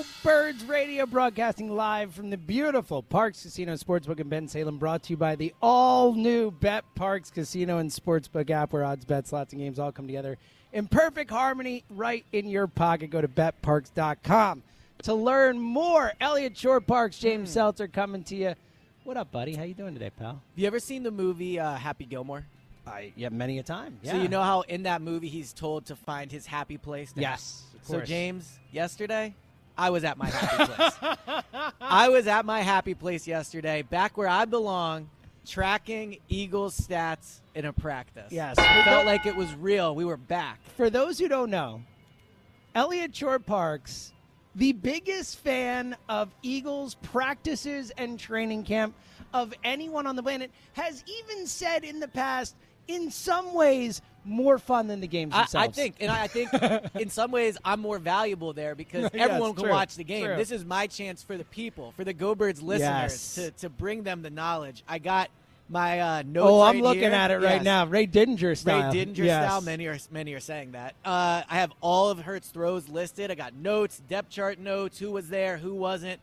Go Birds Radio broadcasting live from the beautiful Parx Casino Sportsbook in Bensalem, brought to you by the all new Bet Parx Casino and Sportsbook app where odds, bets, slots, and games all come together in perfect harmony right in your pocket. Go to betparx.com to learn more. Elliot Shorr-Parks, James Hmm. Seltzer coming to you. What up, buddy? How you doing today, pal? Have you ever seen the movie uh, Happy Gilmore? I yeah, many a time. Yeah. So you know how in that movie he's told to find his happy place. to- Yes. Of So. James, yesterday, I was at my happy place. I was at my happy place yesterday, back where I belong, tracking Eagles stats in a practice. Yes. It felt like it was real. We were back. for those who don't know, Elliot Shorr-Parks, the biggest fan of Eagles practices and training camp of anyone on the planet, has even said in the past, in some ways, more fun than the games I, themselves. I think, and I think, in some ways, I'm more valuable there because Yes, everyone can true, watch the game. true. This is my chance for the people, for the Go Birds listeners, Yes. to, to bring them the knowledge. I got my uh, notes. Oh, I'm right looking here. at it right Yes. now. Ray Didinger Ray style. Didinger Yes. style. Many are many are saying that. Uh, I have all of Hurts throws listed. I got notes, depth chart notes, who was there, who wasn't.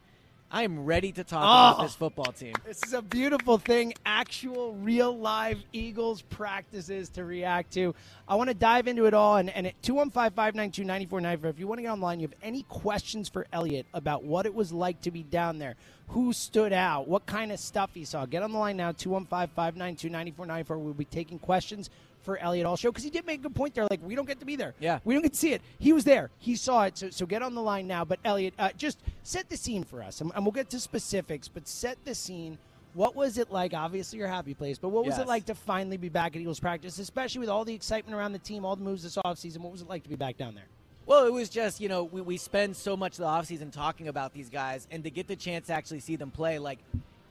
I am ready to talk Oh. about this football team. This is a beautiful thing. Actual, real live Eagles practices to react to. I want to dive into it all. And, and at 215 592 9494, if you want to get online, you have any questions for Elliot about what it was like to be down there, who stood out, what kind of stuff he saw, get on the line now 215 592 9494. We'll be taking questions for Elliot all show because he did make a good point there. Like, we don't get to be there. Yeah. We don't get to see it. He was there. He saw it. So, so get on the line now. But Elliot, uh, just set the scene for us, and, and we'll get to specifics. But set the scene. What was it like? Obviously, your happy place, but what was it like to finally be back at Eagles practice, especially with all the excitement around the team, all the moves this offseason? What was it like to be back down there? Well, it was just, you know, we, we spend so much of the offseason talking about these guys, and to get the chance to actually see them play, like,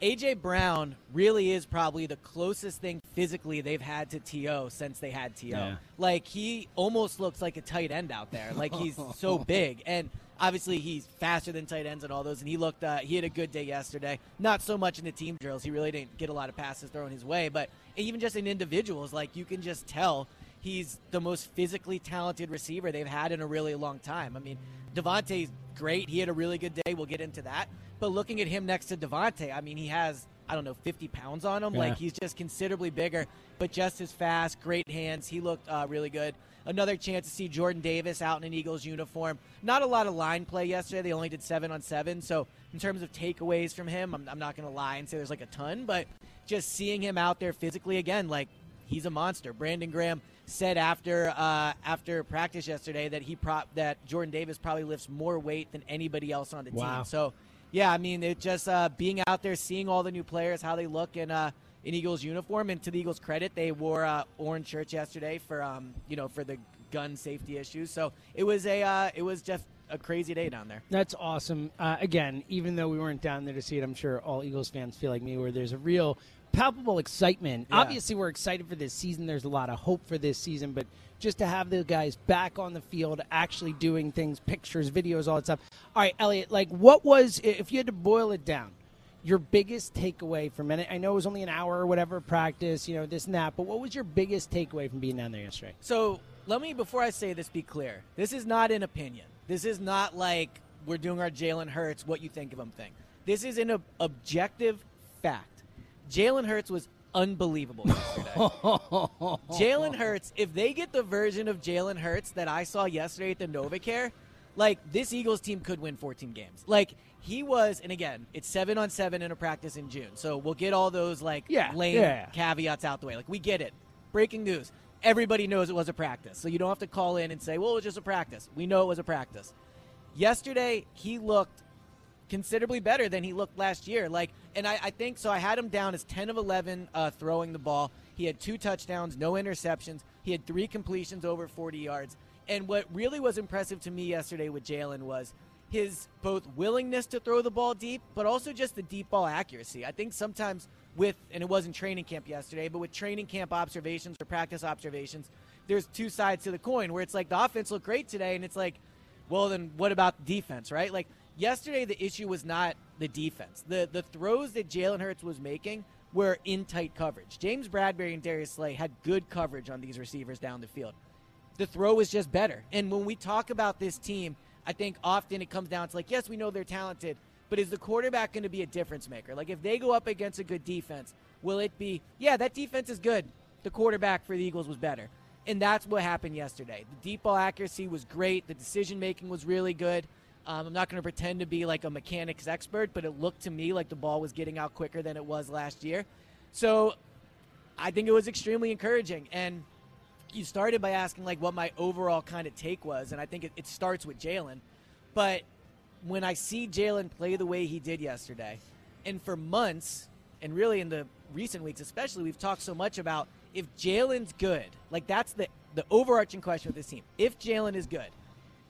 A.J. Brown really is probably the closest thing physically they've had to T.O. since they had T.O. Yeah. Like, he almost looks like a tight end out there. Like, he's so big. And obviously, he's faster than tight ends and all those, and he looked, uh, he had a good day yesterday. Not so much in the team drills. He really didn't get a lot of passes thrown his way, but even just in individuals, like, you can just tell he's the most physically talented receiver they've had in a really long time. I mean, DeVonta's great. He had a really good day. We'll get into that. But looking at him next to DeVonta, I mean, he has I don't know, 50 pounds on him. Yeah. Like he's just considerably bigger, but just as fast, great hands. He looked uh, really good. Another chance to see Jordan Davis out in an Eagles uniform. Not a lot of line play yesterday. They only did seven on seven. So in terms of takeaways from him, I'm, I'm not going to lie and say there's like a ton, but just seeing him out there physically again, like he's a monster. Brandon Graham said after uh, after practice yesterday that he prop that Jordan Davis probably lifts more weight than anybody else on the Wow. team. So yeah, I mean it just uh, being out there, seeing all the new players, how they look in uh, in Eagles uniform, and to the Eagles' credit, they wore uh, orange shirts yesterday for um, you know for the gun safety issues. So it was a uh, it was just a crazy day down there. That's awesome. Uh, again, even though we weren't down there to see it, I'm sure all Eagles fans feel like me, where there's a real palpable excitement. Yeah. Obviously, we're excited for this season. There's a lot of hope for this season, but just to have the guys back on the field, actually doing things, pictures, videos, all that stuff. All right, Elliot, like what was, if you had to boil it down, your biggest takeaway from it? I know it was only an hour or whatever of practice, you know, this and that, but what was your biggest takeaway from being down there yesterday? So let me, before I say this, be clear. This is not an opinion. This is not like we're doing our Jalen Hurts, what you think of him thing. This is an ob- objective fact. Jalen Hurts was unbelievable yesterday. Jalen Hurts, if they get the version of Jalen Hurts that I saw yesterday at the NovaCare, like this Eagles team could win 14 games. Like he was, and again, it's seven on seven in a practice in June, so we'll get all those like Yeah, lame yeah. caveats out the way. Like we get it. Breaking news. Everybody knows it was a practice, so you don't have to call in and say, "Well, it was just a practice." We know it was a practice. Yesterday, he looked considerably better than he looked last year. Like, and I, I think so. I had him down as 10 of 11 uh, throwing the ball. He had two touchdowns, no interceptions. He had three completions over 40 yards. And what really was impressive to me yesterday with Jalen was his both willingness to throw the ball deep, but also just the deep ball accuracy. I think sometimes with, and it wasn't training camp yesterday, but with training camp observations or practice observations, there's two sides to the coin where it's like the offense looked great today, and it's like, well, then what about the defense, right? Like yesterday, the issue was not the defense. The the throws that Jalen Hurts was making were in tight coverage. James Bradberry and Darius Slay had good coverage on these receivers down the field. The throw was just better. And when we talk about this team, I think often it comes down to like, yes, we know they're talented, but is the quarterback going to be a difference maker? Like if they go up against a good defense, will it be, yeah, that defense is good. The quarterback for the Eagles was better. And that's what happened yesterday. The deep ball accuracy was great. The decision making was really good. Um, I'm not going to pretend to be like a mechanics expert, but it looked to me like the ball was getting out quicker than it was last year. So I think it was extremely encouraging. And you started by asking like what my overall kind of take was, and I think it, it starts with Jalen. But when I see Jalen play the way he did yesterday, and for months, and really in the recent weeks especially, we've talked so much about if Jalen's good, like that's the the overarching question with this team. If Jalen is good,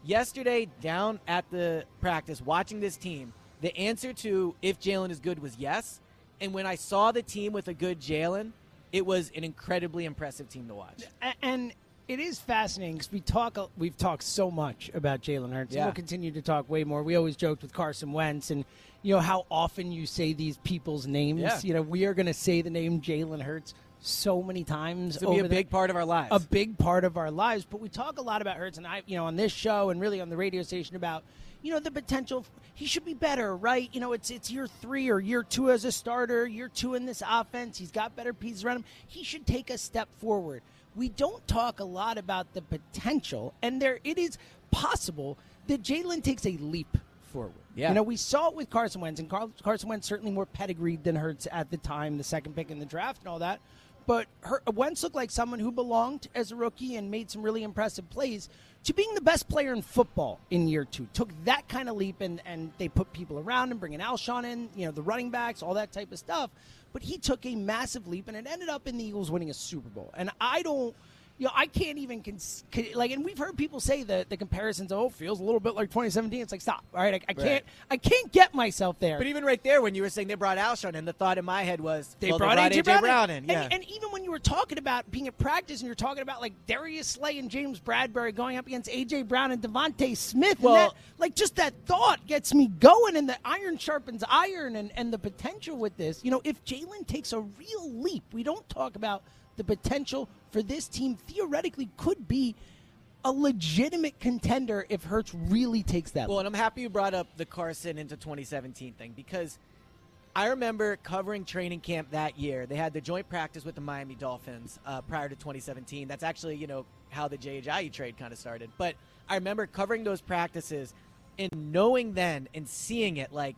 yesterday down at the practice watching this team, the answer to if Jalen is good was yes. And when I saw the team with a good Jalen, it was an incredibly impressive team to watch. And it is fascinating because we talk we've talked so much about Jalen Hurts Yeah. and we'll continue to talk way more. We always joked with Carson Wentz and you know how often you say these people's names. Yeah. You know we are going to say the name Jalen Hurts so many times. It's gonna be a the- big part of our lives. a big part of our lives. But we talk a lot about Hurts, and I, you know, on this show and really on the radio station about, you know, the potential. He should be better, right? You know, it's it's year three or year two as a starter, year two in this offense. He's got better pieces around him. He should take a step forward. We don't talk a lot about the potential, and there it is possible that Jalen takes a leap forward. Yeah. You know, we saw it with Carson Wentz, and Car- Carson Wentz certainly more pedigreed than Hurts at the time, the second pick in the draft and all that. But her, Wentz looked like someone who belonged as a rookie and made some really impressive plays to being the best player in football in year two. Took that kind of leap, and, and they put people around him, bringing Alshon in, you know, the running backs, all that type of stuff. But he took a massive leap, and it ended up in the Eagles winning a Super Bowl. And I don't. You know, I can't even cons- con- like, and we've heard people say that the comparisons. Oh, feels a little bit like 2017. It's like stop. All right, I, I can't. I can't get myself there. But even right there, when you were saying they brought Alshon in, the thought in my head was They well, brought, AJ, AJ Brown, in. Yeah. And, and even when you were talking about being at practice and you're talking about like Darius Slay and James Bradberry going up against AJ Brown and DeVonta Smith, Well- and that, like just that thought gets me going, and the iron sharpens iron, and, and the potential with this. You know, if Jalen takes a real leap, we don't talk about the potential for this team theoretically could be a legitimate contender if Hurts really takes that. Well, and I'm happy you brought up the Carson into 2017 thing because I remember covering training camp that year. They had the joint practice with the Miami Dolphins uh, prior to 2017. That's actually, you know, how the Jay trade kind of started. But I remember covering those practices and knowing then and seeing it like,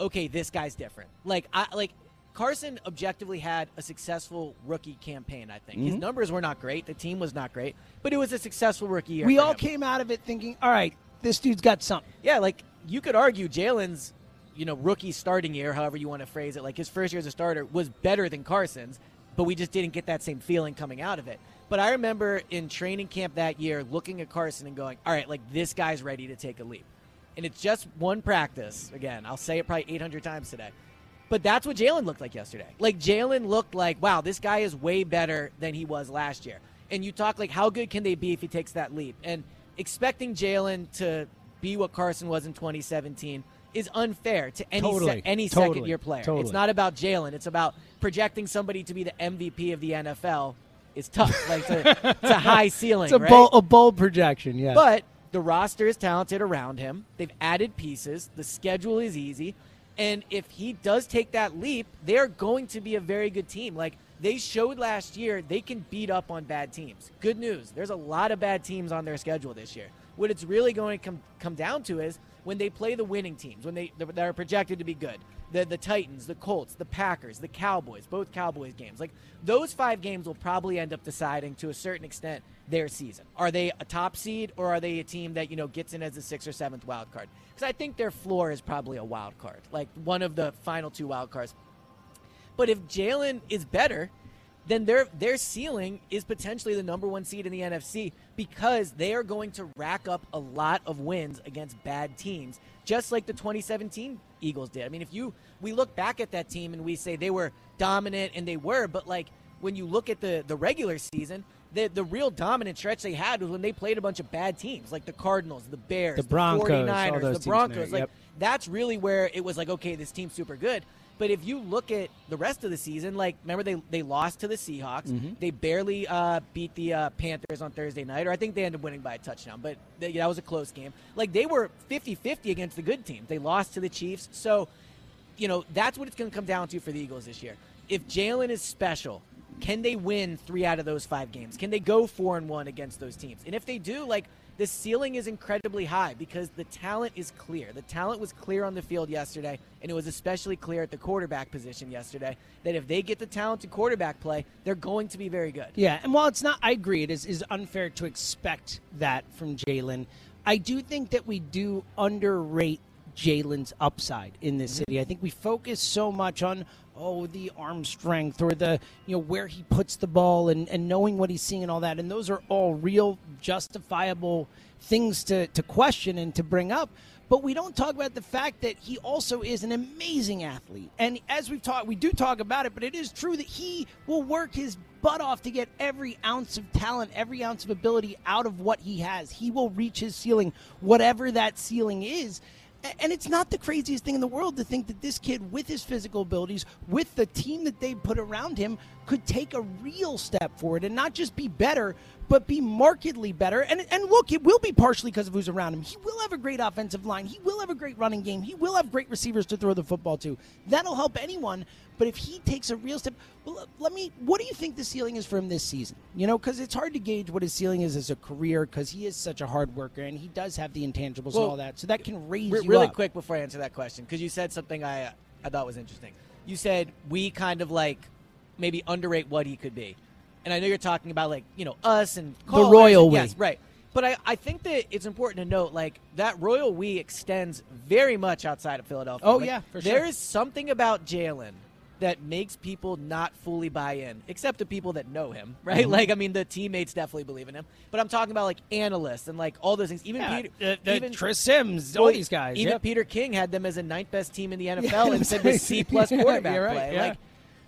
okay, this guy's different. Like, I like Carson objectively had a successful rookie campaign. I think mm-hmm. his numbers were not great. The team was not great, but it was a successful rookie year. We all him. came out of it thinking, all right, this dude's got something. Yeah, like you could argue Jalen's you know, rookie starting year, however you want to phrase it, like his first year as a starter was better than Carson's, but we just didn't get that same feeling coming out of it. But I remember in training camp that year looking at Carson and going, all right, like this guy's ready to take a leap. And it's just one practice. Again, I'll say it probably 800 times today. But that's what Jalen looked like yesterday. Like Jalen looked like, wow, this guy is way better than he was last year. And you talk like, how good can they be if he takes that leap? And expecting Jalen to be what Carson was in 2017 is unfair to any totally. se- any totally. second year player. Totally. It's not about Jalen. It's about projecting somebody to be the MVP of the NFL. Is tough. like it's a, it's a high ceiling. It's a, right? bold, a bold projection. Yeah. But the roster is talented around him. They've added pieces. The schedule is easy. And if he does take that leap, they're going to be a very good team. Like they showed last year, they can beat up on bad teams. Good news. There's a lot of bad teams on their schedule this year. What it's really going to come come down to is when they play the winning teams, when they that are projected to be good. The the Titans, the Colts, the Packers, the Cowboys, both Cowboys games. Like those five games will probably end up deciding to a certain extent their season. Are they a top seed or are they a team that, you know, gets in as a sixth or seventh wild card? Because I think their floor is probably a wild card, like one of the final two wild cards. But if Jalen is better, then their their ceiling is potentially the number one seed in the NFC because they are going to rack up a lot of wins against bad teams, just like the 2017 Eagles did. I mean, if you we look back at that team and we say they were dominant and they were, but like when you look at the the regular season, the the real dominant stretch they had was when they played a bunch of bad teams like the Cardinals, the Bears, the Broncos, the 49ers, the Broncos. Like yep. that's really where it was like, okay, this team's super good. But if you look at the rest of the season, like remember they they lost to the Seahawks. Mm-hmm. They barely uh, beat the uh, Panthers on Thursday night, or I think they ended up winning by a touchdown. But they, that was a close game. Like they were 50-50 against the good teams. They lost to the Chiefs. So, you know that's what it's going to come down to for the Eagles this year. If Jalen is special, can they win three out of those five games? Can they go four and one against those teams? And if they do, like the ceiling is incredibly high because the talent is clear. The talent was clear on the field yesterday, and it was especially clear at the quarterback position yesterday that if they get the talent to quarterback play, they're going to be very good. Yeah, and while it's not, I agree, it is, is unfair to expect that from Jalen. I do think that we do underrate Jalen's upside in this mm-hmm. city. I think we focus so much on oh the arm strength or the you know where he puts the ball and, and knowing what he's seeing and all that. And those are all real justifiable things to, to question and to bring up. But we don't talk about the fact that he also is an amazing athlete. And as we've talked we do talk about it but it is true that he will work his butt off to get every ounce of talent every ounce of ability out of what he has. He will reach his ceiling whatever that ceiling is and it's not the craziest thing in the world to think that this kid, with his physical abilities, with the team that they put around him, could take a real step forward and not just be better, but be markedly better. And and look, it will be partially because of who's around him. He will have a great offensive line. He will have a great running game. He will have great receivers to throw the football to. That'll help anyone. But if he takes a real step, well, let me. What do you think the ceiling is for him this season? You know, because it's hard to gauge what his ceiling is as a career because he is such a hard worker and he does have the intangibles well, and all that. So that can raise re- really up. quick before I answer that question because you said something I I thought was interesting. You said we kind of like maybe underrate what he could be, and I know you're talking about like you know us and the royal Yes, right. But I, I think that it's important to note, like, that royal we extends very much outside of Philadelphia. Oh, like, yeah, for sure. There is something about Jalen that makes people not fully buy in, except the people that know him, right? Mm-hmm. Like, I mean, the teammates definitely believe in him. But I'm talking about, like, analysts and, like, all those things. Even yeah, Peter. The, the even, Chris Simms, all these guys. Even yep. Peter King had them as a ninth best team in the NFL yeah, and said the C plus quarterback right, play. yeah. Like,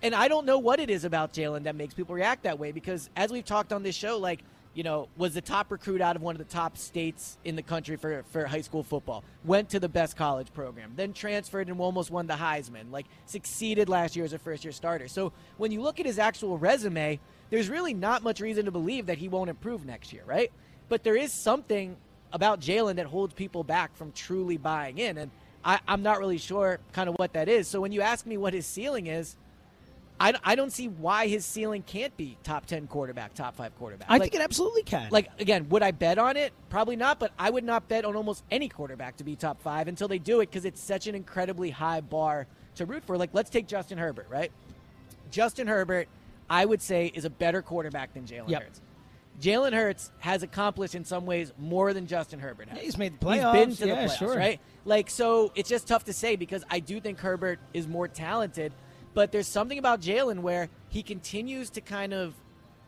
and I don't know what it is about Jalen that makes people react that way because, as we've talked on this show, like, you know, was the top recruit out of one of the top states in the country for, for high school football. Went to the best college program, then transferred and almost won the Heisman. Like, succeeded last year as a first year starter. So when you look at his actual resume, there's really not much reason to believe that he won't improve next year, right? But there is something about Jalen that holds people back from truly buying in. And I, I'm not really sure kind of what that is. So when you ask me what his ceiling is, I, I don't see why his ceiling can't be top 10 quarterback, top five quarterback. I Like- think it absolutely can. like again, would I bet on it? Probably not, but I would not bet on almost any quarterback to be top five until they do it because it's such an incredibly high bar to root for. Like, let's take Justin Herbert, right? Justin Herbert, I would say, is a better quarterback than Jalen Yep. Hurts. Jalen Hurts has accomplished in some ways more than Justin Herbert has. Yeah, he's made the He's playoffs. been to Yeah, the playoffs, sure. right? Like, so it's just tough to say because I do think Herbert is more talented, but there's something about Jalen where he continues to kind of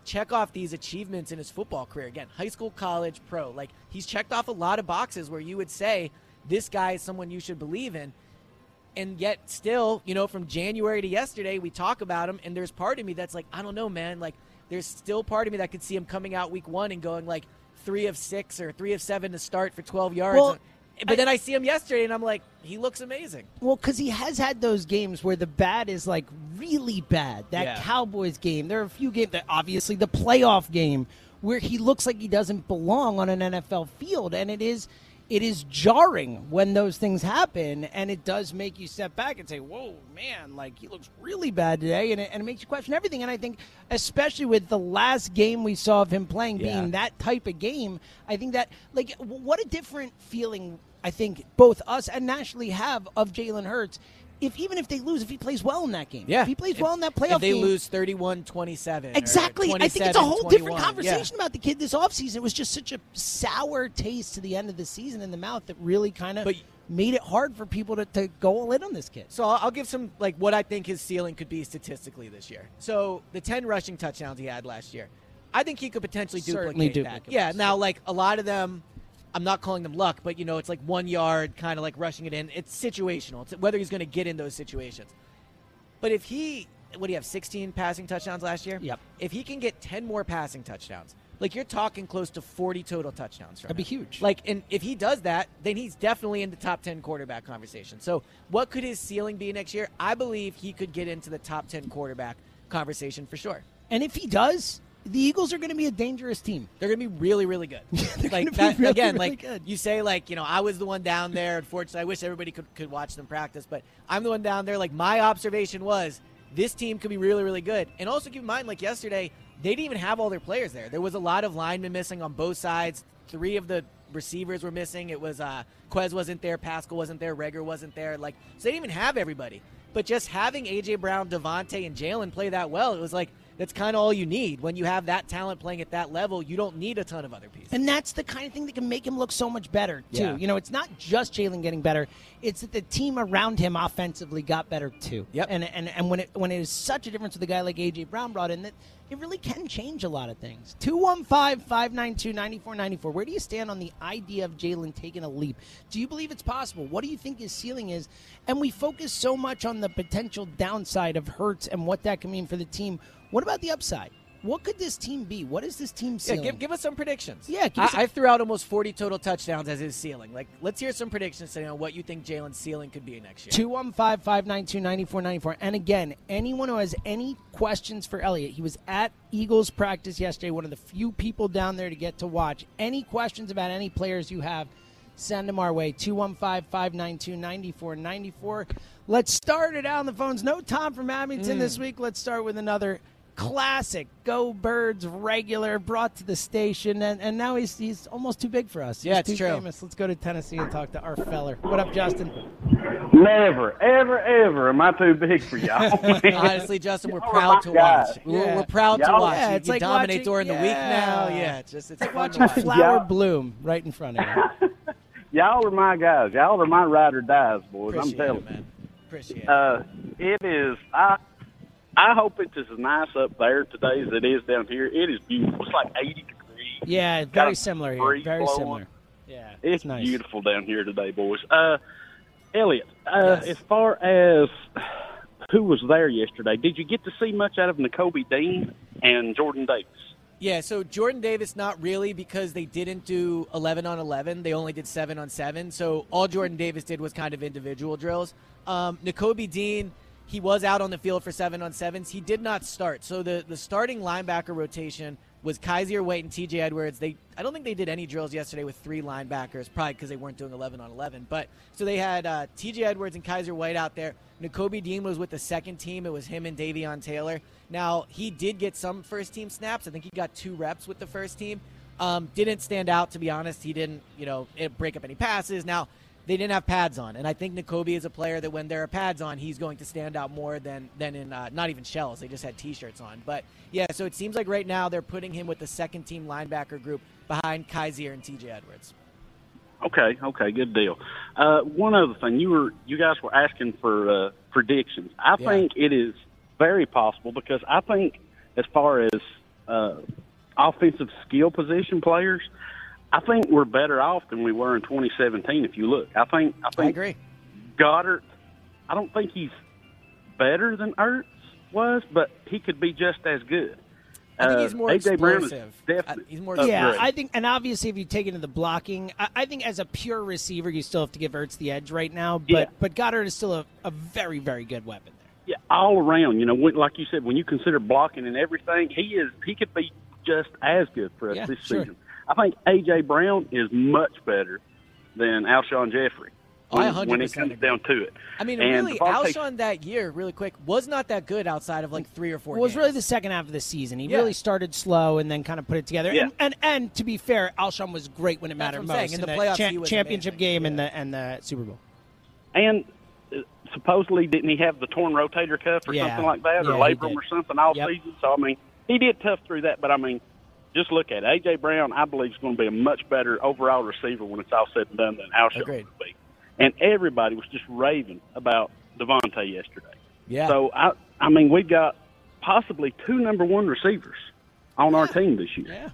check off these achievements in his football career. Again, high school, college, pro. Like, he's checked off a lot of boxes where you would say this guy is someone you should believe in. And yet, still, you know, from January to yesterday, we talk about him, and there's part of me that's like, I don't know, man. Like, there's still part of me that could see him coming out week one and going like three of six or three of seven to start for 12 yards. Well, but I- then I see him yesterday, and I'm like, he looks amazing. Well, because he has had those games where the bad is like really bad. That Yeah. Cowboys game. There are a few games that obviously the playoff game where he looks like he doesn't belong on an NFL field, and it is it is jarring when those things happen, and it does make you step back and say, "Whoa, man! Like he looks really bad today," and it, and it makes you question everything. And I think, especially with the last game we saw of him playing Yeah. being that type of game, I think that like w- what a different feeling I think both us and nationally have of Jalen Hurts. If even if they lose, if he plays well in that game, Yeah. if he plays If- well in that playoff game. If they game, lose 31 27. exactly. I think it's a whole different conversation about the kid this offseason. It was just such a sour taste to the end of the season in the mouth that really kind of made it hard for people to, to go all in on this kid. So I'll, I'll give some like what I think his ceiling could be statistically this year. So the 10 rushing touchdowns he had last year, I think he could potentially duplicate Certainly that. Yeah. Now, like a lot of them, I'm not calling them luck, but you know, it's like one yard, kind of like rushing it in. It's situational. It's whether he's going to get in those situations. But if he, what do you have, 16 passing touchdowns last year? Yep. If he can get 10 more passing touchdowns, like you're talking close to 40 total touchdowns. From That'd be huge. Like, and if he does that, then he's definitely in the top 10 quarterback conversation. So, what could his ceiling be next year? I believe he could get into the top 10 quarterback conversation for sure. And if he does, the Eagles are going to be a dangerous team. They're going to be really, really good. Like gonna really, again, really like good. you say, like you know, I was the one down there. Unfortunately, I wish everybody could could watch them practice, but I'm the one down there. Like my observation was, this team could be really, really good. And also keep in mind, like yesterday, they didn't even have all their players there. There was a lot of linemen missing on both sides. Three of the receivers were missing. It was uh, Quez wasn't there, Pascal wasn't there, Reagor wasn't there. Like so, they didn't even have everybody. But just having AJ Brown, DeVonta, and Jalen play that well, it was like that's kind of all you need. When you have that talent playing at that level, you don't need a ton of other pieces. And that's the kind of thing that can make him look so much better, too. Yeah. You know, it's not just Jalen getting better; it's that the team around him offensively got better too. Yep. And and and when it when it is such a difference with a guy like AJ Brown brought in, that it really can change a lot of things. 215-592-9494. Where do you stand on the idea of Jalen taking a leap? Do you believe it's possible? What do you think his ceiling is? And we focus so much on the potential downside of Hurts and what that can mean for the team. What about the upside? What could this team be? What is this team Yeah, give, give us some predictions. Yeah, I, a- I threw out almost 40 total touchdowns as his ceiling. Like, let's hear some predictions today on what you think Jalen's ceiling could be next year. 215 592 9494. And again, anyone who has any questions for Elliot, he was at Eagles practice yesterday, one of the few people down there to get to watch. Any questions about any players you have, send them our way 215 592 9494. Let's start it out on the phones. No Tom from Abington Mm. this week. Let's start with another classic Go Birds regular brought to the station. And, and now he's, he's almost too big for us. Yeah, it's too true. famous. Let's go to Tennessee and talk to our feller. What up, Justin? Never, ever, ever am I too big for y'all. Honestly, Justin, we're proud my to guys. watch. We're, Yeah. we're proud to Y'all- watch. Yeah, it's you like dominate watching- during the week now. yeah. Yeah, it's just it's It's like watching a watch. flower Yeah. bloom right in front of you. y'all are my guys. Y'all are my ride or dies, boys. I'm Appreciate telling it, man. Appreciate it. Uh, it is. I I hope it's as nice up there today as it is down here. It is beautiful. It's like 80 degrees. Yeah, very similar here. Very blowing. similar. Yeah, It's nice. beautiful down here today, boys. Uh, Elliot, uh, Yes. as far as who was there yesterday, did you get to see much out of Nakobe Dean and Jordan Davis? Yeah, so Jordan Davis, not really, because they didn't do 11 on 11. They only did 7 on 7. So all Jordan Davis did was kind of individual drills. Um, Nakobe Dean, he was out on the field for 7 on 7s. He did not start. So the, the starting linebacker rotation was Kyzir White and T.J. Edwards. They I don't think they did any drills yesterday with three linebackers, probably because they weren't doing 11 on 11. But so they had uh, T.J. Edwards and Kyzir White out there. Nakobe Dean was with the second team. It was him and Davion Taylor. Now he did get some first team snaps. I think he got two reps with the first team. Um, didn't stand out to be honest. He didn't you know break up any passes. Now they didn't have pads on, and I think Nakobe is a player that when there are pads on, he's going to stand out more than than in uh, not even shells. They just had T-shirts on, but yeah. So it seems like right now they're putting him with the second team linebacker group behind Kyzir and T.J. Edwards. Okay, okay, good deal. Uh, one other thing, you were you guys were asking for uh, predictions. I Yeah. think it is very possible because I think as far as uh, offensive skill position players, I think we're better off than we were in 2017. If you look, I think I think I agree. Goedert. I don't think he's better than Ertz was, but he could be just as good. I think Uh, he's more AJ Brown is explosive. definitely Uh, he's more upgrade. Yeah, I think, and obviously, if you take into the blocking, I, I think as a pure receiver, you still have to give Ertz the edge right now. But Yeah. but Goedert is still a, a very very good weapon there. Yeah, all around. You know, when, like you said, when you consider blocking and everything, he is he could be just as good for us Yeah, this sure. season. I think AJ Brown is much better than Alshon Jeffery Oh, I when, when it comes agree. down to it. I mean, And really, DeVonta- Alshon that year, really quick, was not that good outside of like three or four. Well, it was games. really the second half of the season. He Yeah. really started slow and then kind of put it together. Yeah. And, and and to be fair, Alshon was great when it mattered what I'm most saying. In the playoffs, he was championship amazing. game and the and the Super Bowl. And uh, supposedly, didn't he have the torn rotator cuff or Yeah. something like that, Yeah, or labrum or something all Yep. season? So I mean, he did tough through that. But I mean, just look at it. AJ Brown. I believe is going to be a much better overall receiver when it's all said and done than Alshon Agreed. will be. And everybody was just raving about DeVonta yesterday. Yeah. So I, I mean, we've got possibly two number one receivers on our team this year. Yeah,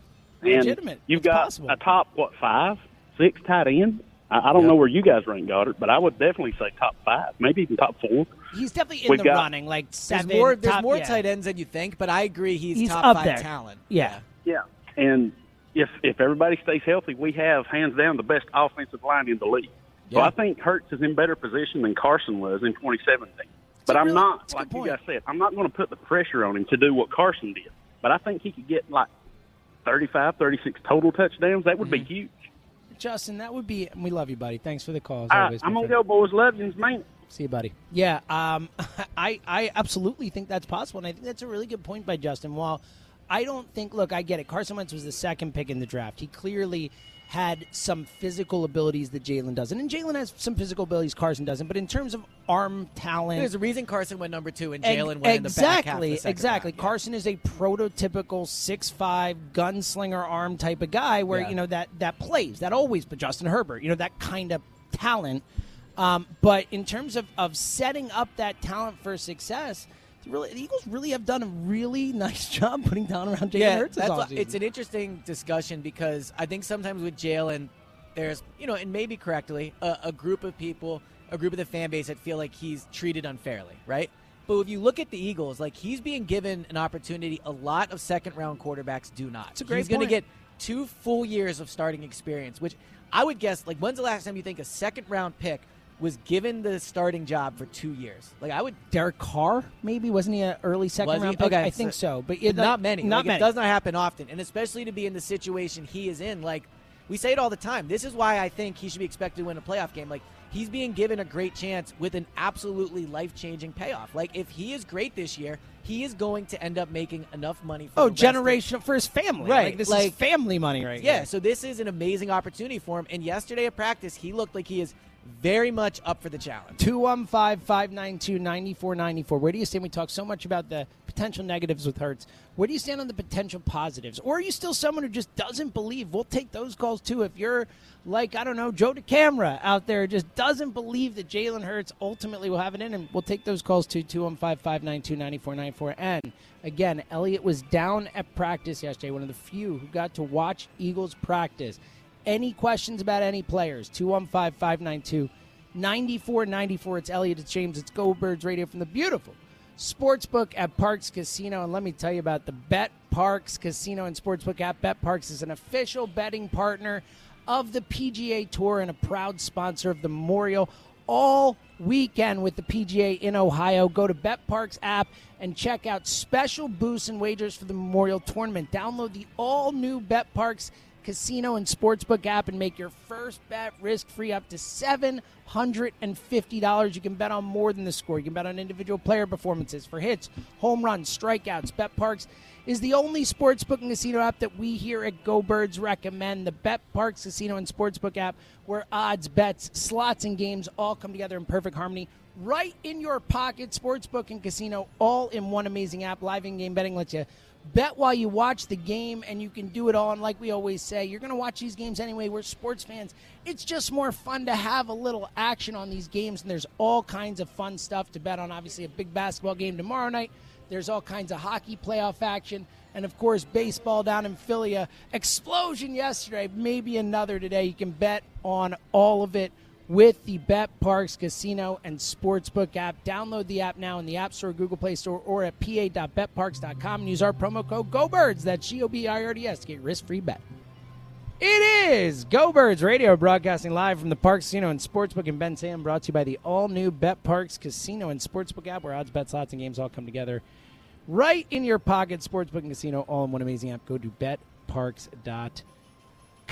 And legitimate. You've It's got possible. a top what five, six tight end. I, I don't Yeah. know where you guys rank Goedert, but I would definitely say top five, maybe even top four. He's definitely in We've the got- running, like there's more. There's top- more yeah. tight ends than you think, but I agree he's, He's top up five there. talent. Yeah. Yeah, and if if everybody stays healthy, we have hands down the best offensive line in the league. So I think Hurts is in better position than Carson was in 2017. But I'm really- not, like you guys said, I'm not going to put the pressure on him to do what Carson did. But I think he could get like 35, 36 total touchdowns. That would Mm-hmm. be huge. Justin, that would be. We love you, buddy. Thanks for the call. As All right, always, I'm my going to friend. go, boys. Love you, man. See you, buddy. Yeah, um, I I absolutely think that's possible, and I think that's a really good point by Justin. While I don't think, look, I get it. Carson Wentz was the second pick in the draft. He clearly had some physical abilities that Jalen doesn't, and Jalen has some physical abilities Carson doesn't. But in terms of arm talent, There's a reason Carson went number two and Jalen went in the back half of exactly, exactly. round. Yeah. Carson is a prototypical six-five gunslinger arm type of guy, where Yeah. you know that that plays that always. But Justin Herbert, you know that kind of talent. Um, but in terms of of setting up that talent for success, really, the Eagles really have done a really nice job putting down around Jalen yeah, Hurts that's it's an interesting discussion because I think sometimes with Jalen, there's you know, and maybe correctly, a, a group of people, a group of the fan base that feel like he's treated unfairly, right? But if you look at the Eagles, like he's being given an opportunity a lot of second round quarterbacks do not. It's a great he's going to get two full years of starting experience, which I would guess like when's the last time you think a second round pick was given the starting job for two years? Like I would Derek Carr, maybe wasn't he an early second round pick? Okay, I think so- but, it, like, not many. Not Like, many. It does not happen often, and especially to be in the situation he is in. Like we say it all the time. This is why I think he should be expected to win a playoff game. Like he's being given a great chance with an absolutely life changing payoff. Like if he is great this year, he is going to end up making enough money. For Oh, the rest of- generational for his family. Right, Like, this is family money right Yeah, here. so this is an amazing opportunity for him. And yesterday at practice, he looked like he is very much up for the challenge. 215 592 9494. Where do you stand? We talk so much about the potential negatives with Hurts. Where do you stand on the potential positives? Or are you still someone who just doesn't believe? We'll take those calls too. If you're like, I don't know, Joe DeCamara out there, just doesn't believe that Jalen Hurts ultimately will have it in him, we'll take those calls too. 215 592 9494. And again, Elliott was down at practice yesterday, one of the few who got to watch Eagles practice. Any questions about any players? 215 592 9494. It's Elliot, it's James, it's Go Birds Radio from the beautiful Sportsbook at Parx Casino. And let me tell you about the Bet Parx Casino and Sportsbook app. Bet Parx is an official betting partner of the PGA Tour and a proud sponsor of the Memorial all weekend with the PGA in Ohio. Go to Bet Parx app and check out special boosts and wagers for the Memorial Tournament. Download the all new BetParx casino and sportsbook app and make your first bet risk free up to $750. You can bet on more than the score. You can bet on individual player performances for hits, home runs, strikeouts. Bet Parx is the only sportsbook and casino app that we here at Go Birds recommend. The Bet Parx Casino and Sportsbook app, where odds, bets, slots, and games all come together in perfect harmony. Right in your pocket, sportsbook and casino, all in one amazing app. Live in game betting lets you bet while you watch the game, and you can do it all. And like we always say, you're going to watch these games anyway. We're sports fans. It's just more fun to have a little action on these games, and there's all kinds of fun stuff to bet on. Obviously, a big basketball game tomorrow night. There's all kinds of hockey playoff action. And of course, baseball down in Philly. Explosion yesterday, maybe another today. You can bet on all of it with the Bet Parx Casino and Sportsbook app. Download the app now in the App Store, Google Play Store, or at pa.betparx.com and use our promo code GOBIRDS. That's G O B I R D S to get risk free bet. It is Go Birds Radio broadcasting live from the Parx Casino and Sportsbook in Bensalem, brought to you by the all new Bet Parx Casino and Sportsbook app, where odds, bets, slots, and games all come together right in your pocket. Sportsbook and Casino, all in one amazing app. Go to betparx.com.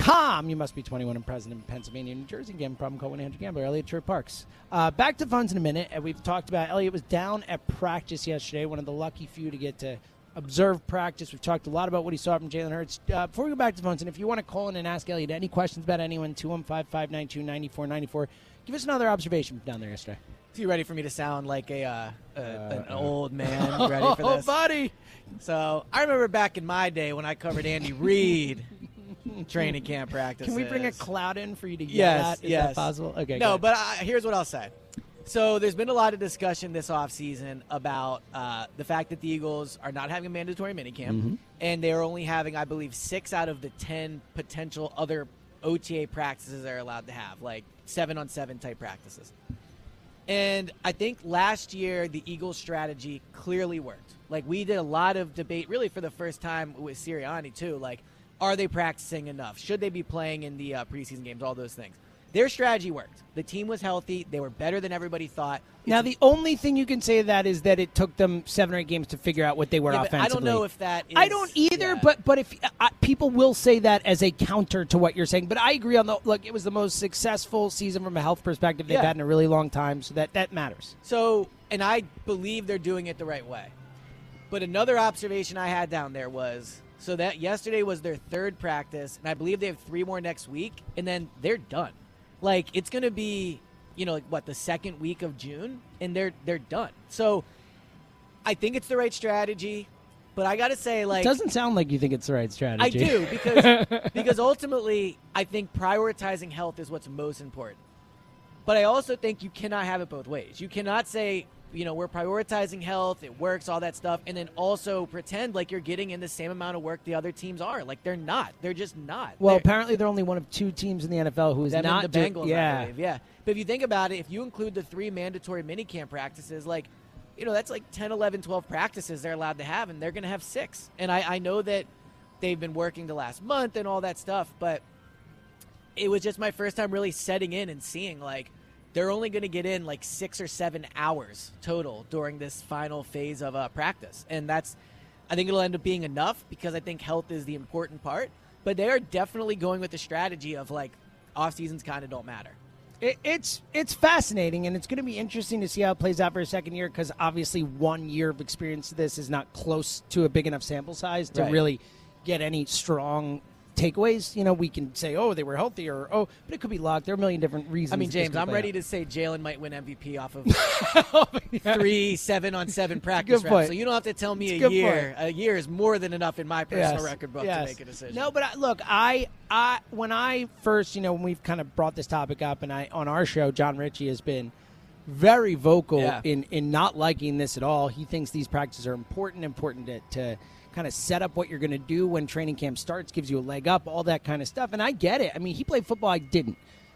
You must be 21 and present in Pennsylvania, New Jersey. Again, problem call 1 800 Gambler. Elliot Shorr-Parks. Uh, back to phones in a minute. And we've talked about Elliot was down at practice yesterday, one of the lucky few to get to observe practice. We've talked a lot about what he saw from Jalen Hurts. Uh, before we go back to phones, and if you want to call in and ask Elliot any questions about anyone, 215 592 9494, give us another observation down there yesterday. So you ready for me to sound like a, uh, a an old man? Ready for Oh, this? buddy. So I remember back in my day when I covered Andy Reid training camp practice. Can we bring a cloud in for you to yell Yes, at? Is yes. that possible? Okay. No, but I, here's what I'll say. So there's been a lot of discussion this offseason about uh, the fact that the Eagles are not having a mandatory minicamp, Mm-hmm. and they're only having, I believe, six out of the ten potential other OTA practices they're allowed to have, like seven on seven type practices. And I think last year the Eagles' strategy clearly worked. Like we did a lot of debate, really for the first time with Sirianni too. Like, are they practicing enough? Should they be playing in the uh, preseason games? All those things. Their strategy worked. The team was healthy. They were better than everybody thought. now the only thing you can say to that is that it took them seven or eight games to figure out what they were Yeah, but I don't know if that. Is, I don't either, yeah. but but if uh, people will say that as a counter to what you're saying, but I agree on the look. It was the most successful season from a health perspective they've Yeah. had in a really long time, so that that matters. So, and I believe they're doing it the right way. But another observation I had down there was so that yesterday was their third practice, and I believe they have three more next week, and then they're done. Like it's going to be, you know, like what the second week of June, and they're they're done. So, I think it's the right strategy, but I got to say, like, it doesn't sound like you think it's the right strategy. I do because because ultimately I think prioritizing health is what's most important. But I also think you cannot have it both ways. You cannot say, you know, we're prioritizing health, it works, all that stuff, and then also pretend like you're getting in the same amount of work the other teams are. Like they're not. They're just not. Well, They're- apparently they're only one of two teams in the NFL who is not the do- Bengals, I yeah. Yeah. But if you think about it, if you include the three mandatory minicamp practices, like, you know, that's like 10, 11, 12 practices they're allowed to have, and they're going to have six. And I, I know that they've been working the last month and all that stuff, but it was just my first time really setting in and seeing, like, they're only going to get in like six or seven hours total during this final phase of uh, practice. And that's, I think it'll end up being enough because I think health is the important part. But they are definitely going with the strategy of like off seasons kind of don't matter. It, it's it's fascinating, and it's going to be interesting to see how it plays out for a second year because obviously one year of experience to this is not close to a big enough sample size to Right. really get any strong takeaways. You know, we can say, oh, they were healthy, or oh, but it could be luck. There are a million different reasons. I mean, James, I'm ready out. to say Jalen might win MVP off of three seven on seven practice Good reps. point. So you don't have to tell me It's a year. A year is more than enough in my personal Yes, record book yes. to make a decision. No, but I, look, I, I, when I first, you know, when we've kind of brought this topic up, and I on our show, Jon Ritchie has been very vocal Yeah. in in not liking this at all. He thinks these practices are important, important to. to kind of set up what you're going to do when training camp starts gives you a leg up all that kind of stuff and i get it i mean he played football i didn't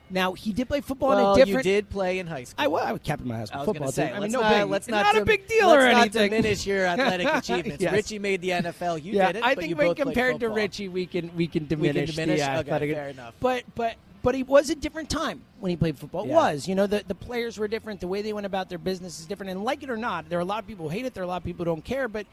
now he did play football well, in a different you did play in high school. I, well, I was captain my high school I was football say, team. I mean, no not, big, let's it's not, not a big deal let's or not diminish your athletic achievements. Yes. Ritchie made the NFL. You yeah, did it. I think when compared to. Ritchie, we can we can diminish, diminish? the Okay, athletic. fair enough. But but but it was a different time when he played football. It Yeah. was, you know, the, the players were different. The way they went about their business is different. And like it or not, there are a lot of people who hate it. There are a lot of people who don't care. But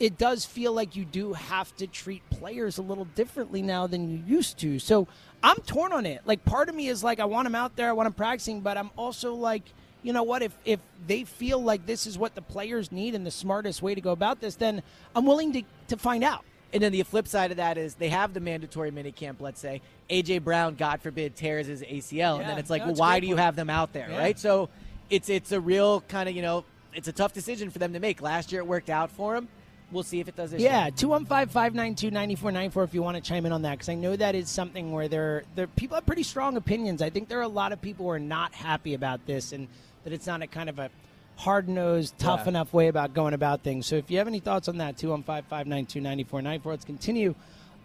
it does feel like you do have to treat players a little differently now than you used to. So I'm torn on it. Like part of me is like, I want them out there. I want him practicing. But I'm also like, you know what? If if they feel like this is what the players need and the smartest way to go about this, then I'm willing to, to find out. And then the flip side of that is they have the mandatory minicamp, let's say. AJ Brown, God forbid, tears his ACL. and then it's like, no, well, it's why do you have them out there, Yeah. right? So it's it's a real kind of, you know, it's a tough decision for them to make. Last year it worked out for him. We'll see if it does this Yeah, year. 215 592 9494 if you want to chime in on that, because I know that is something where there, there people have pretty strong opinions. I think there are a lot of people who are not happy about this and that it's not a kind of a hard nosed, tough Yeah. enough way about going about things. So if you have any thoughts on that, 215 592 9494, let's continue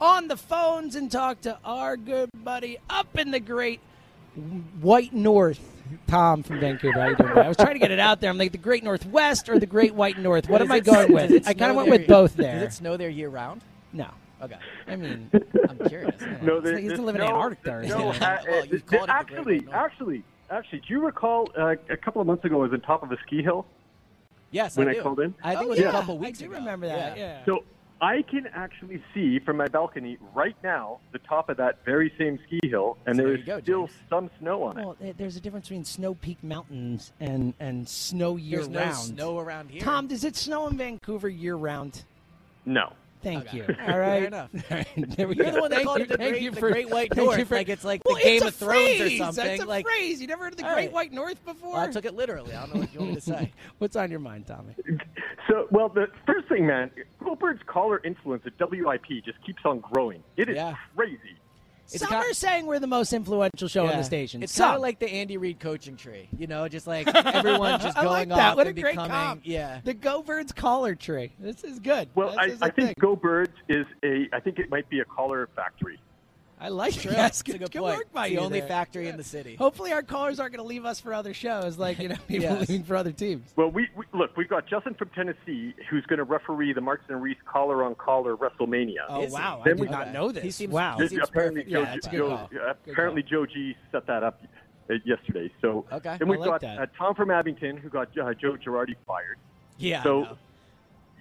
on the phones and talk to our good buddy up in the great White North. Tom from Vancouver. How you doing? I was trying to get it out there. I'm like the Great Northwest or the Great White North. What Does am I going does with? I kind of went with both there. Does it snow there year round? No. Okay. I mean, I'm curious. No, there- like he's there's living in no- Antarctica or No, uh, Well, you've called it actually, actually, actually, do you recall uh, a couple of months ago I was on top of a ski hill? Yes, When I I called in? I think Oh, it was yeah. a couple weeks I do ago. remember that. Yeah. So I can actually see from my balcony right now the top of that very same ski hill, and So there there is go, still James. some snow on it. Well, there's a difference between Snow Peak Mountains and and snow year There's no snow around here. Tom, does it snow in Vancouver year round? No. Thank Okay. you. All right. Fair enough. All right. There we You're go. the one that Thank called you, it the Great- you the Great White North, for- like it's like the Well, Game it's of a Thrones or phrase. something, That's a like- phrase. You never heard of the Great right. White North before? Well, I took it literally. I don't know what you want me to say. What's on your mind, Tommy? So, well, the first thing, man, Goldberg's caller influence at WIP just keeps on growing. It is Yeah. crazy. It's Some kind- are saying we're the most influential show on the station. It's Some. kind of like the Andy Reid coaching tree, you know, just like everyone just going like that. off What a and great becoming, comp. yeah. The Go Birds collar tree. This is good. Well, This I, is a I think. Go Birds is a. I think it might be a caller factory. I like True. it. Yes, It's a good good point. work by the you only there. factory in the city. Hopefully, our callers aren't going to leave us for other shows, like you know, people Yes. leaving for other teams. Well, we, we look. We've got Justin from Tennessee who's going to referee the Marks and Reese collar on collar WrestleMania. Oh Is he? wow, I did we- not know this. He seems- wow. he seems apparently, perfect. Joe, Yeah, it's a good Joe- call. Good apparently Joe G set that up uh, yesterday. So, Okay. and we've I like got that. uh, Tom from Abington who got uh, Joe Girardi fired. Yeah. I So, know.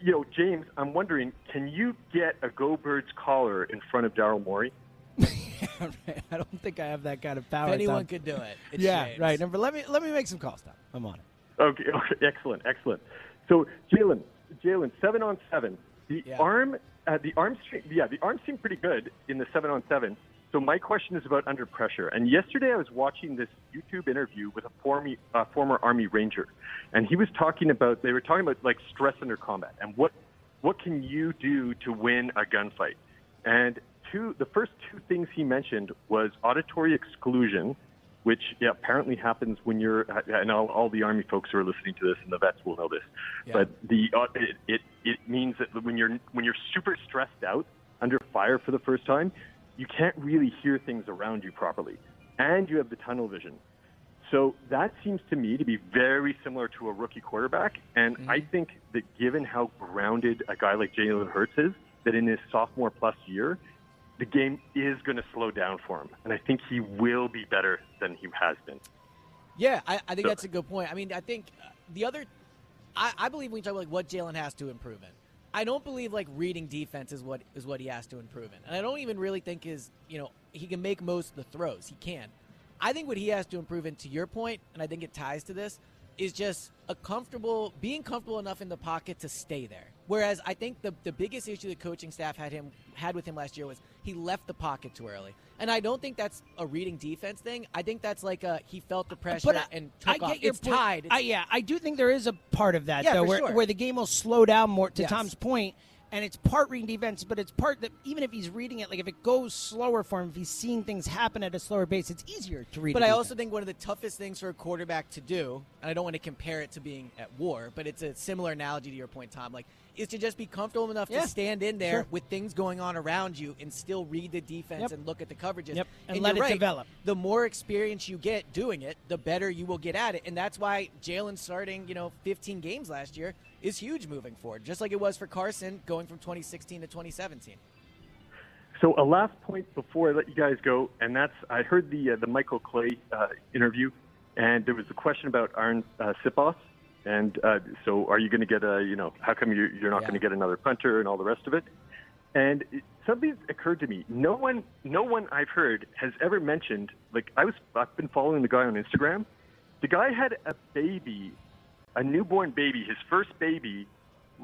you know, James, I'm wondering, can you get a Go Birds collar in front of Daryl Morey? I don't think I have that kind of power. if anyone Tom. could do it, it's yeah, James. right. Number, let me let me make some calls, Tom. I'm on it. Okay, okay, excellent, excellent. So Jalen, Jalen, seven on seven. The Yeah. arm, uh, the arm, strength, yeah, the arm seemed pretty good in the seven on seven. So my question is about under pressure. And yesterday I was watching this YouTube interview with a former uh, former Army Ranger, and he was talking about they were talking about like stress under combat and what what can you do to win a gunfight. And two, the first two things he mentioned was auditory exclusion, which yeah, apparently happens when you're, and all, all the Army folks who are listening to this and the vets will know this, Yeah. but the uh, it, it it means that when you're when you're super stressed out under fire for the first time, you can't really hear things around you properly, and you have the tunnel vision. So that seems to me to be very similar to a rookie quarterback, and I think that given how grounded a guy like Jalen Hurts is, that in his sophomore plus year, the game is going to slow down for him, and I think he will be better than he has been. Yeah, I, I think So- that's a good point. I mean, I think uh, the other, I, I believe when you talk about like what Jalen has to improve in. I don't believe like reading defense is what is what he has to improve in, and I don't even really think his you know he can make most of the throws. He can. I think what he has to improve in, to your point, and I think it ties to this, is just a comfortable being comfortable enough in the pocket to stay there. Whereas I think the the biggest issue the coaching staff had him had with him last year was he left the pocket too early. And I don't think that's a reading defense thing. I think that's like a he felt the pressure I, and I took get off. your it's point. tied. It's- I, yeah, I do think there is a part of that Yeah, though, where sure. where the game will slow down more. To Yes. Tom's point, and it's part reading defense, but it's part that even if he's reading it, like if it goes slower for him, if he's seeing things happen at a slower pace, it's easier to read. But I defense. also think one of the toughest things for a quarterback to do, and I don't want to compare it to being at war, but it's a similar analogy to your point, Tom. Like, is to just be comfortable enough Yeah, to stand in there sure. with things going on around you and still read the defense Yep. and look at the coverages. Yep, and you're let it right, develop. The more experience you get doing it, the better you will get at it, and that's why Jalen starting, you know, 15 games last year is huge moving forward, just like it was for Carson going from 2016 to 2017. So a last point before I let you guys go, and that's I heard the uh, the Michael Clay uh, interview, and there was a question about Arryn uh, Siposs, and uh, so are you going to get a you know how come you're, you're not Yeah. going to get another punter and all the rest of it, and it, something occurred to me. No one, no one I've heard has ever mentioned like I was I've been following the guy on Instagram. The guy had a baby, a newborn baby, his first baby,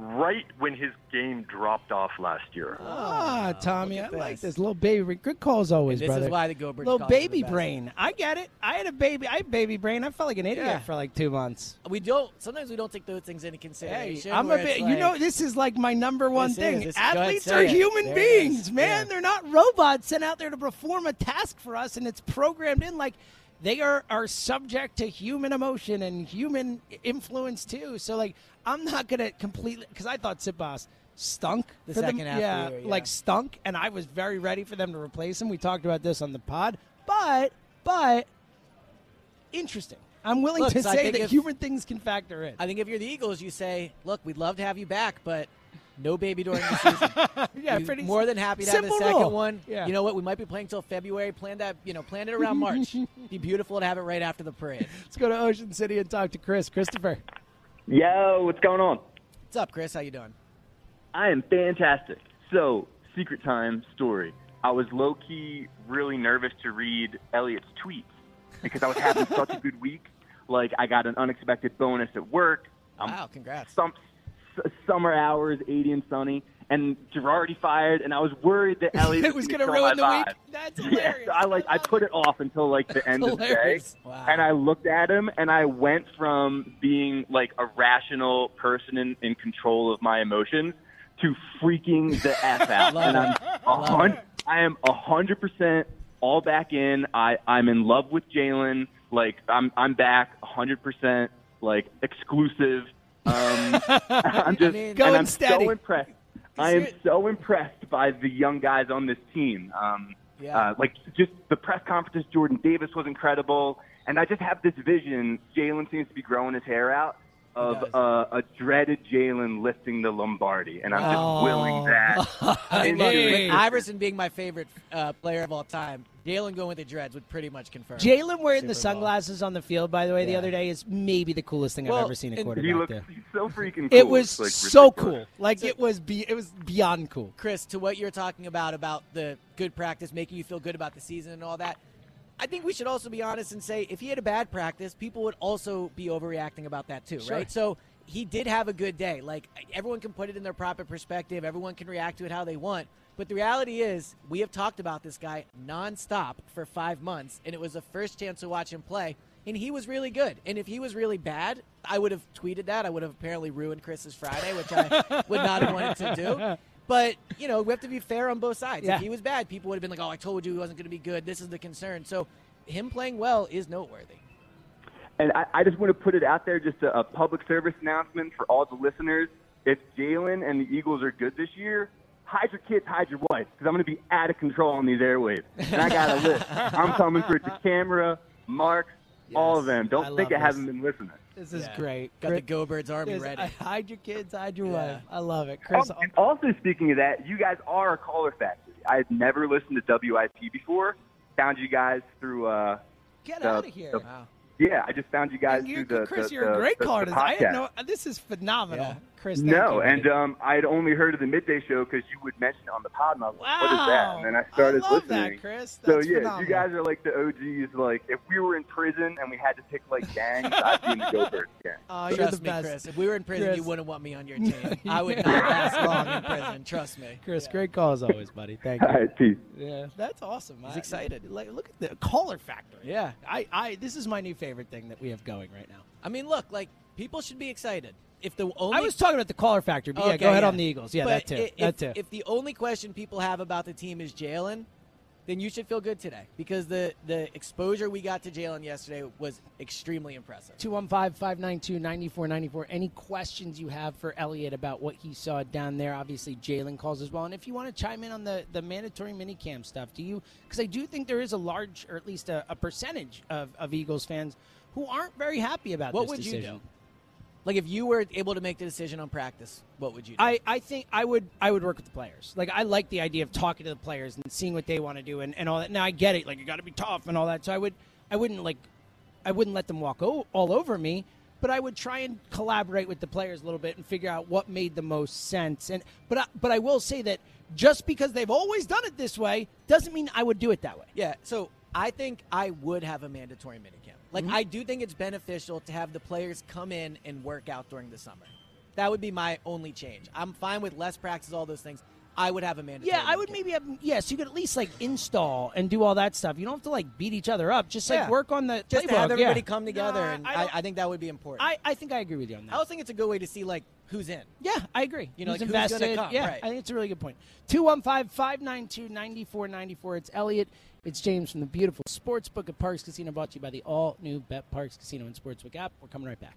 right when his game dropped off last year. Ah, Tommy, I look like this. this little baby. Good calls always, this brother. is why the Go little calls are the baby brain. I get it. I had a baby. I had baby brain. I felt like an idiot Yeah. for like two months. We don't. Sometimes we don't take those things into Hey, consideration. I'm a bit. it's You know, this is like my number one thing. Is- Athletes are it. human There beings, man. Yeah. They're not robots sent out there to perform a task for us, and it's programmed in like. They are, are subject to human emotion and human influence too. So like, I'm not gonna completely because I thought Siposs stunk The second them. half yeah, year, yeah. like stunk, and I was very ready for them to replace him. We talked about this on the pod, but but interesting. I'm willing Look, to so say that if- human things can factor in. I think if you're the Eagles, you say, "Look, we'd love to have you back, but no baby during the season." yeah, We're pretty more than happy to have the second rule. one. Yeah. You know what? We might be playing till February. Plan that. You know, plan it around March. be beautiful to have it right after the parade. Let's go to Ocean City and talk to Chris. Christopher. Yo, what's going on? What's up, Chris? How you doing? I am fantastic. So, secret time story. I was low key really nervous to read Elliot's tweets because I was having such a good week. Like, I got an unexpected bonus at work. I'm wow, congrats. some s- summer hours, 80 and sunny, and Girardi fired, and I was worried that Elliot it was going to ruin the my week. vibe. That's Yeah, hilarious. I like I put it off until like the end of the day. Wow. and I looked at him, and I went from being like a rational person in, in control of my emotions to freaking the f out. And. I'm a hun- I am a hundred percent all back in. I I'm in love with Jalen. Like I'm I'm back a hundred percent. Like exclusive. Um, I'm just mean- and Going I'm steady. so impressed. I am so impressed by the young guys on this team. Um, Yeah. uh, like just the press conferences, Jordan Davis was incredible, and I just have this vision. Jalen seems to be growing his hair out of uh, a dreaded Jalen lifting the Lombardi, and I'm just Oh. willing that. I mean, into look, it. with Iverson being my favorite uh, player of all time, Jalen going with the dreads would pretty much confirm. Jalen wearing the Super Bowl. sunglasses on the field, by the way, the other day is maybe the coolest thing I've ever seen a and- quarterback He looks do. he's so freaking cool. It was like, so ridiculous. cool. Like it was be it was beyond cool. Chris, to what you're talking about about the good practice, making you feel good about the season and all that. I think we should also be honest and say if he had a bad practice, people would also be overreacting about that too, Sure. right? So he did have a good day. Like everyone can put it in their proper perspective, everyone can react to it how they want. But the reality is, we have talked about this guy nonstop for five months, and it was the first chance to watch him play. And he was really good. And if he was really bad, I would have tweeted that. I would have apparently ruined Chris's Friday, which I would not have wanted to do. But, you know, we have to be fair on both sides. Yeah. If he was bad, people would have been like, oh, I told you he wasn't going to be good. This is the concern. So him playing well is noteworthy. And I, I just want to put it out there, just a, a public service announcement for all the listeners. If Jalen and the Eagles are good this year, hide your kids, hide your wife, because I'm going to be out of control on these airwaves. And I got a list. I'm coming for the Camera, Mark, all of them. Don't love think I this. haven't been listening. This is Yeah. great. Got the Go Birds Army Chris, ready. I- hide your kids, hide your Yeah. wife. I love it, Chris. Um, and also, speaking of that, you guys are a caller factory. I had never listened to WIP before. Found you guys through. Uh, get the- out of here. the- Wow. yeah, I just found you guys And you, through the. Chris, the, you're the, a great the, caller. the I didn't podcast. know this is phenomenal, Yeah. Chris. No, and um, I had only heard of the midday show because you would mention it on the pod, and I was like, wow, "What is that?" And then I started love listening. that, Chris. so yeah, phenomenal. you guys are like the OGs. Like if we were in prison and we had to pick like gangs, I'd be in the Go Birds gang. Oh, you're Trust the me, best. Chris. If we were in prison, Chris. you wouldn't want me on your team. I would not last long in prison. Trust me. Chris, great call as always, buddy. Thank you. All right, peace. Yeah, that's awesome. He's I- excited. Like, look at the caller factor. Yeah. I, I, this is my new favorite thing that we have going right now. I mean, look, like people should be excited. If the only I was talking about the caller factor, but yeah, go ahead yeah. on the Eagles. Yeah, But that too. If, that too. If the only question people have about the team is Jalen, then you should feel good today because the the exposure we got to Jalen yesterday was extremely impressive. 215-592-9494. Any questions you have for Elliot about what he saw down there? Obviously, Jalen calls as well. And if you want to chime in on the, the mandatory minicamp stuff, do you? Because I do think there is a large, or at least a, a percentage of, of Eagles fans who aren't very happy about What this would you decision. do? Like if you were able to make the decision on practice, what would you do? I, I think I would I would work with the players. Like I like the idea of talking to the players and seeing what they want to do and, and all that. Now I get it. Like you got to be tough and all that. So I would I wouldn't like I wouldn't let them walk o- all over me. But I would try and collaborate with the players a little bit and figure out what made the most sense. And but I, but I will say that just because they've always done it this way doesn't mean I would do it that way. Yeah, so I think I would have a mandatory minicamp. Like Mm-hmm. I do think it's beneficial to have the players come in and work out during the summer. That would be my only change. I'm fine with less practice, all those things. I would have a mandatory. Yeah, I would maybe have yes. you could at least like install and do all that stuff. You don't have to like beat each other up. Just like Yeah. work on the just to playbook, have everybody yeah. come together, Nah, and I I, I, think that would be important. I, I think I agree with you on that. I also think it's a good way to see like who's in. Yeah, I agree. You know, who's like, who's invested? come, yeah, right. I think it's a really good point. 215-592-9494. It's Elliot. It's James from the beautiful Sportsbook at Parx Casino, brought to you by the all-new BetParx Casino and Sportsbook app. We're coming right back.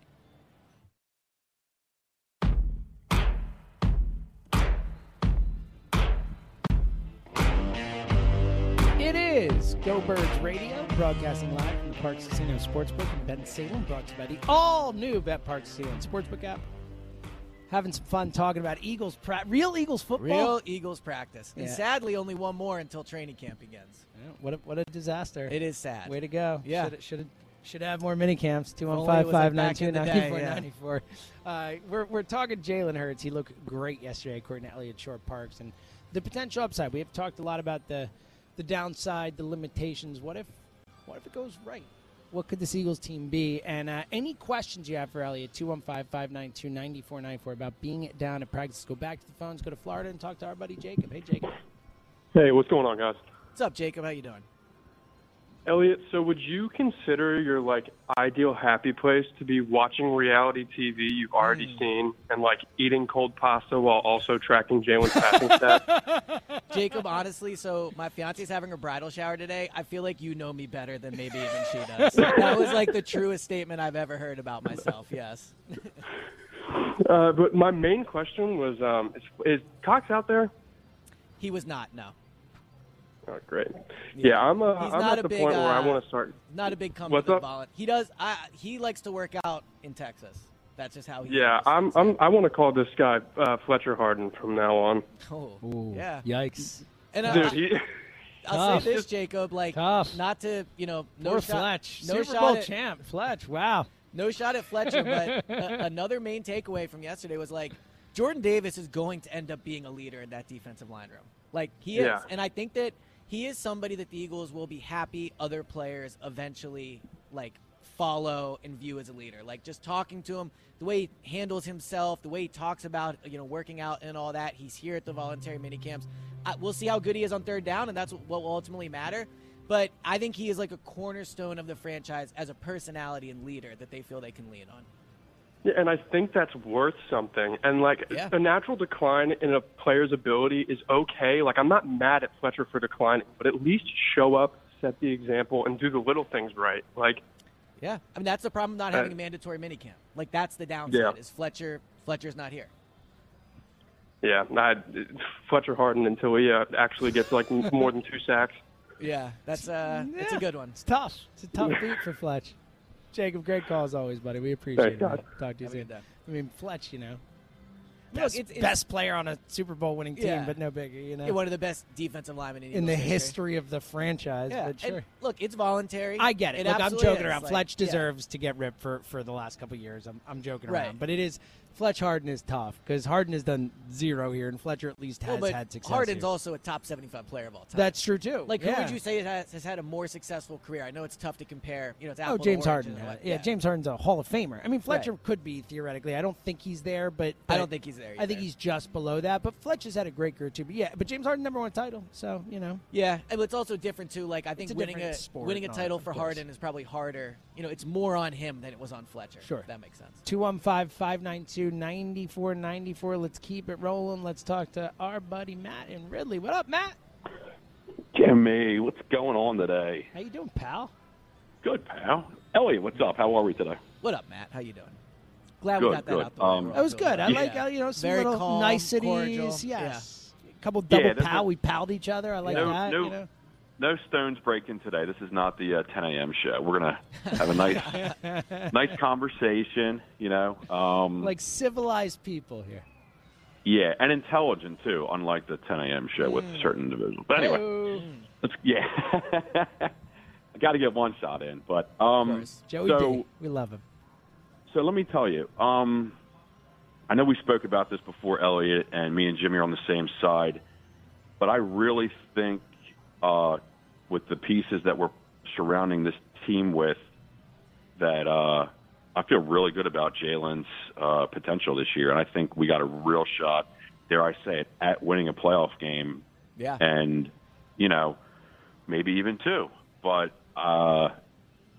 It is Go Birds Radio, broadcasting live from the Parx Casino Sportsbook in Bensalem, brought to you by the all-new BetParx Casino and Sportsbook app. Having some fun talking about Eagles, pra- real Eagles football. Real Eagles practice, and Yeah. sadly, only one more until training camp begins. Yeah, what a, what a disaster! It is sad. Way to go. Yeah. Should should should have more mini camps. Two one five it was like five nine two in the ninety day, four ninety four. Uh, we're we're talking Jalen Hurts. He looked great yesterday, according to Elliott Shorr-Parks, and the potential upside. We have talked a lot about the the downside, the limitations. What if what if it goes right? What could this Eagles team be? And uh, any questions you have for Elliot, 215 592 9494 about being down at practice, go back to the phones, go to Florida and talk to our buddy Jacob. Hey, Jacob. Hey, what's going on, guys? What's up, Jacob? How you doing? Elliot, so would you consider your like ideal happy place to be watching reality TV you've already Hmm. seen and like eating cold pasta while also tracking Jalen's passing stats? Jacob, honestly, so my fiance's having her bridal shower today. I feel like you know me better than maybe even she does. that was like the truest statement I've ever heard about myself. Yes. Uh, but my main question was, um, is, is Cox out there? He was not, no. Oh, great. Yeah, I'm, uh, He's I'm not at a the big, point where I uh, want to start. Not a big come What's the up? ball. He does. I, he likes to work out in Texas. That's just how he. Yeah. I'm, I'm, I want to call this guy uh, Fletcher Harden from now on. Oh, yeah. Yikes. And uh, Dude, I, he, I'll Tough. say this, Jacob. Like, Tough. not to you know, no Poor shot, Fletch. no Super shot Bowl at, champ. Fletch. Wow. no shot at Fletcher. But a, another main takeaway from yesterday was like, Jordan Davis is going to end up being a leader in that defensive line room. Like he is, Yeah. and I think that he is somebody that the Eagles will be happy other players eventually like follow and view as a leader. Like just talking to him, the way he handles himself, the way he talks about you know working out and all that. He's here at the voluntary mini camps. I, we'll see how good he is on third down, and that's what will ultimately matter. But I think he is like a cornerstone of the franchise as a personality and leader that they feel they can lean on. Yeah, and I think that's worth something. And like Yeah. a natural decline in a player's ability is okay. Like I'm not mad at Fletcher for declining, but at least show up, set the example, and do the little things right. Like Yeah, I mean that's the problem with not Uh, having a mandatory minicamp. Like that's the downside Yeah. is Fletcher. Fletcher's not here. yeah, I, Fletcher Harden until he uh, actually gets like more than two sacks. Yeah, that's uh, it's a good one. It's tough. It's a tough beat for Fletch. Jacob, great call as always, buddy. We appreciate Thanks, it. man. Talk to you Have soon. I mean, Fletch, you know, Look, best, it's- it's- best player on a Super Bowl winning team, Yeah. but no bigger, you know, Yeah, one of the best defensive linemen in, in the history of the franchise. Yeah, but and sure. look, it's voluntary. I get it. It Look, I'm joking is. around. Like, Fletch yeah. deserves to get ripped for, for the last couple years. I'm, I'm joking Right. around, but it is Fletch Harden is tough because Harden has done zero here, and Fletcher at least has Well, had success. Harden's here. also a top 75 player of all time. That's true too. like yeah. who would you say has, has had a more successful career? I know it's tough to compare. You know, it's oh, apple Oh, James Harden. yeah, James Harden's a Hall of Famer. I mean, Fletcher Right. could be theoretically. I don't think he's there, but, I don't think he's there. I think he's just below that. But Fletcher's had a great career too. But yeah, but James Harden number one title, so you know. Yeah, and it's also different too. Like I think a winning a sport winning a title that, for course. Harden is probably harder. You know, it's more on him than it was on Fletcher. Sure. if that makes sense. 215 592 9494. Let's keep it rolling. Let's talk to our buddy Matt in Ridley. What up, Matt? Jimmy, what's going on today? How you doing, pal? Good, pal. Elliot, what's up? How are we today? What up, Matt? How you doing? Glad we Good, got that good. out there. way. Um, That was good. I that. like Yeah. uh, you know some Very little calm, niceties. cordial. Yes. A couple double Yeah, that's pal. We palled each other. I like No- that. no- you know. no stones breaking today. This is not the uh, 10 a.m. show. We're gonna have a nice, nice conversation. You know, um, like civilized people here. yeah, and intelligent too. Unlike the 10 a.m. show with Mm. certain individuals. But anyway, Hello. let's yeah. I got to get one shot in, but um, Joey so D. We love him. So let me tell you. Um, I know we spoke about this before, Elliot, and me and Jimmy are on the same side, but I really think uh, with the pieces that we're surrounding this team with, that uh, I feel really good about Jalen's uh, potential this year, and I think we got a real shot. Dare I say it at winning a playoff game Yeah. and you know maybe even two. But uh,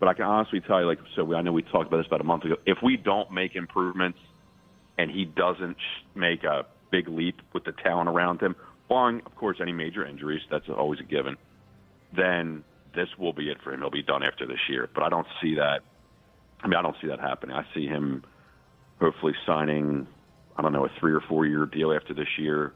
but I can honestly tell you, like so, we, I know we talked about this about a month ago. If we don't make improvements, and he doesn't make a big leap with the talent around him, barring of course any major injuries, that's always a given. Then this will be it for him. He'll be done after this year. But I don't see that. I mean, I don't see that happening. I see him hopefully signing, I don't know, a three or four year deal after this year.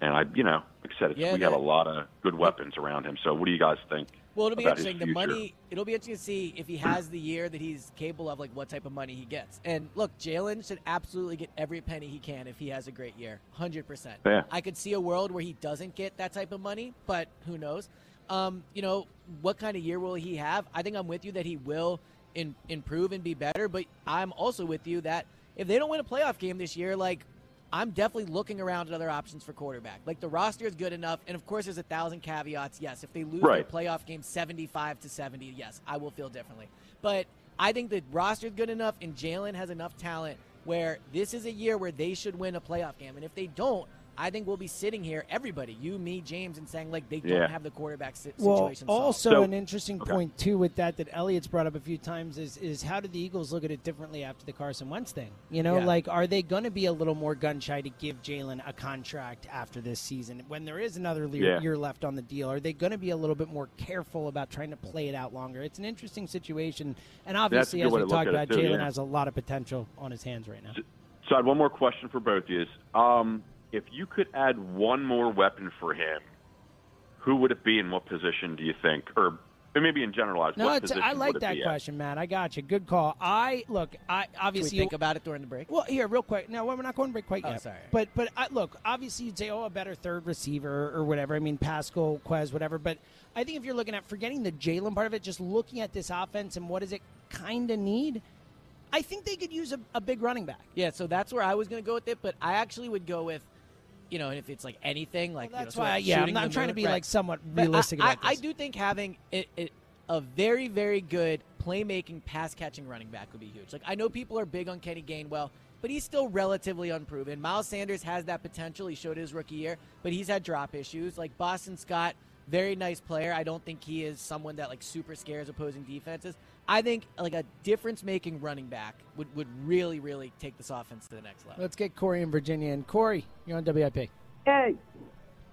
And I, you know, like I said, it's, Yeah, we got a lot of good weapons around him. So what do you guys think? Well, it'll be interesting. The money, it'll be interesting to see if he has the year that he's capable of, like what type of money he gets. And look, Jalen should absolutely get every penny he can if he has a great year, hundred percent. Yeah. I could see a world where he doesn't get that type of money, but who knows? Um, you know, what kind of year will he have? I think I'm with you that he will in, improve and be better, but I'm also with you that if they don't win a playoff game this year, like I'm definitely looking around at other options for quarterback. Like the roster is good enough, and of course, there's a thousand caveats. Yes, if they lose Right. their playoff game 75 to 70, yes, I will feel differently. But I think the roster is good enough, and Jalen has enough talent where this is a year where they should win a playoff game. And if they don't, I think we'll be sitting here, everybody, you, me, James, and saying like they Yeah. don't have the quarterback si- Well, situation solved. also So- an interesting okay. point too with that that Elliott's brought up a few times is is how do the Eagles look at it differently after the Carson Wentz thing? You know, Yeah. like are they going to be a little more gun shy to give Jalen a contract after this season when there is another le- Yeah. year left on the deal? Are they going to be a little bit more careful about trying to play it out longer? It's an interesting situation, and obviously, as we talked about, Jalen yeah. has a lot of potential on his hands right now. So I had one more question for both of you. Um, if you could add one more weapon for him, who would it be and what position do you think? Or maybe in generalized, No, what it's, position I like would that be at? question, Matt. I got you. Good call. I look. I Can we obviously think about it during the break? Well, here, real quick. No, we're not going to break quite Oh, yet. sorry. But but I, look, obviously you'd say, oh, a better third receiver or whatever. I mean, Pascal, Quez, whatever. But I think if you're looking at forgetting the Jalen part of it, just looking at this offense and what does it kind of need, I think they could use a, a big running back. Yeah, so that's where I was going to go with it, but I actually would go with, you know, if it's like anything, like Well, you know, that's sort of why, yeah, I'm, not, trying to be right. like somewhat I- realistic I, I this. do think having it, it, a very, very good playmaking, pass catching running back would be huge. Like I know people are big on Kenny Gainwell, but he's still relatively unproven. Miles Sanders has that potential. He showed his rookie year, but he's had drop issues. Like Boston Scott, very nice player. I don't think he is someone that like super scares opposing defenses. I think like a difference making running back would, would really, really take this offense to the next level. Let's get Corey in Virginia. And Corey, you're on WIP. Hey,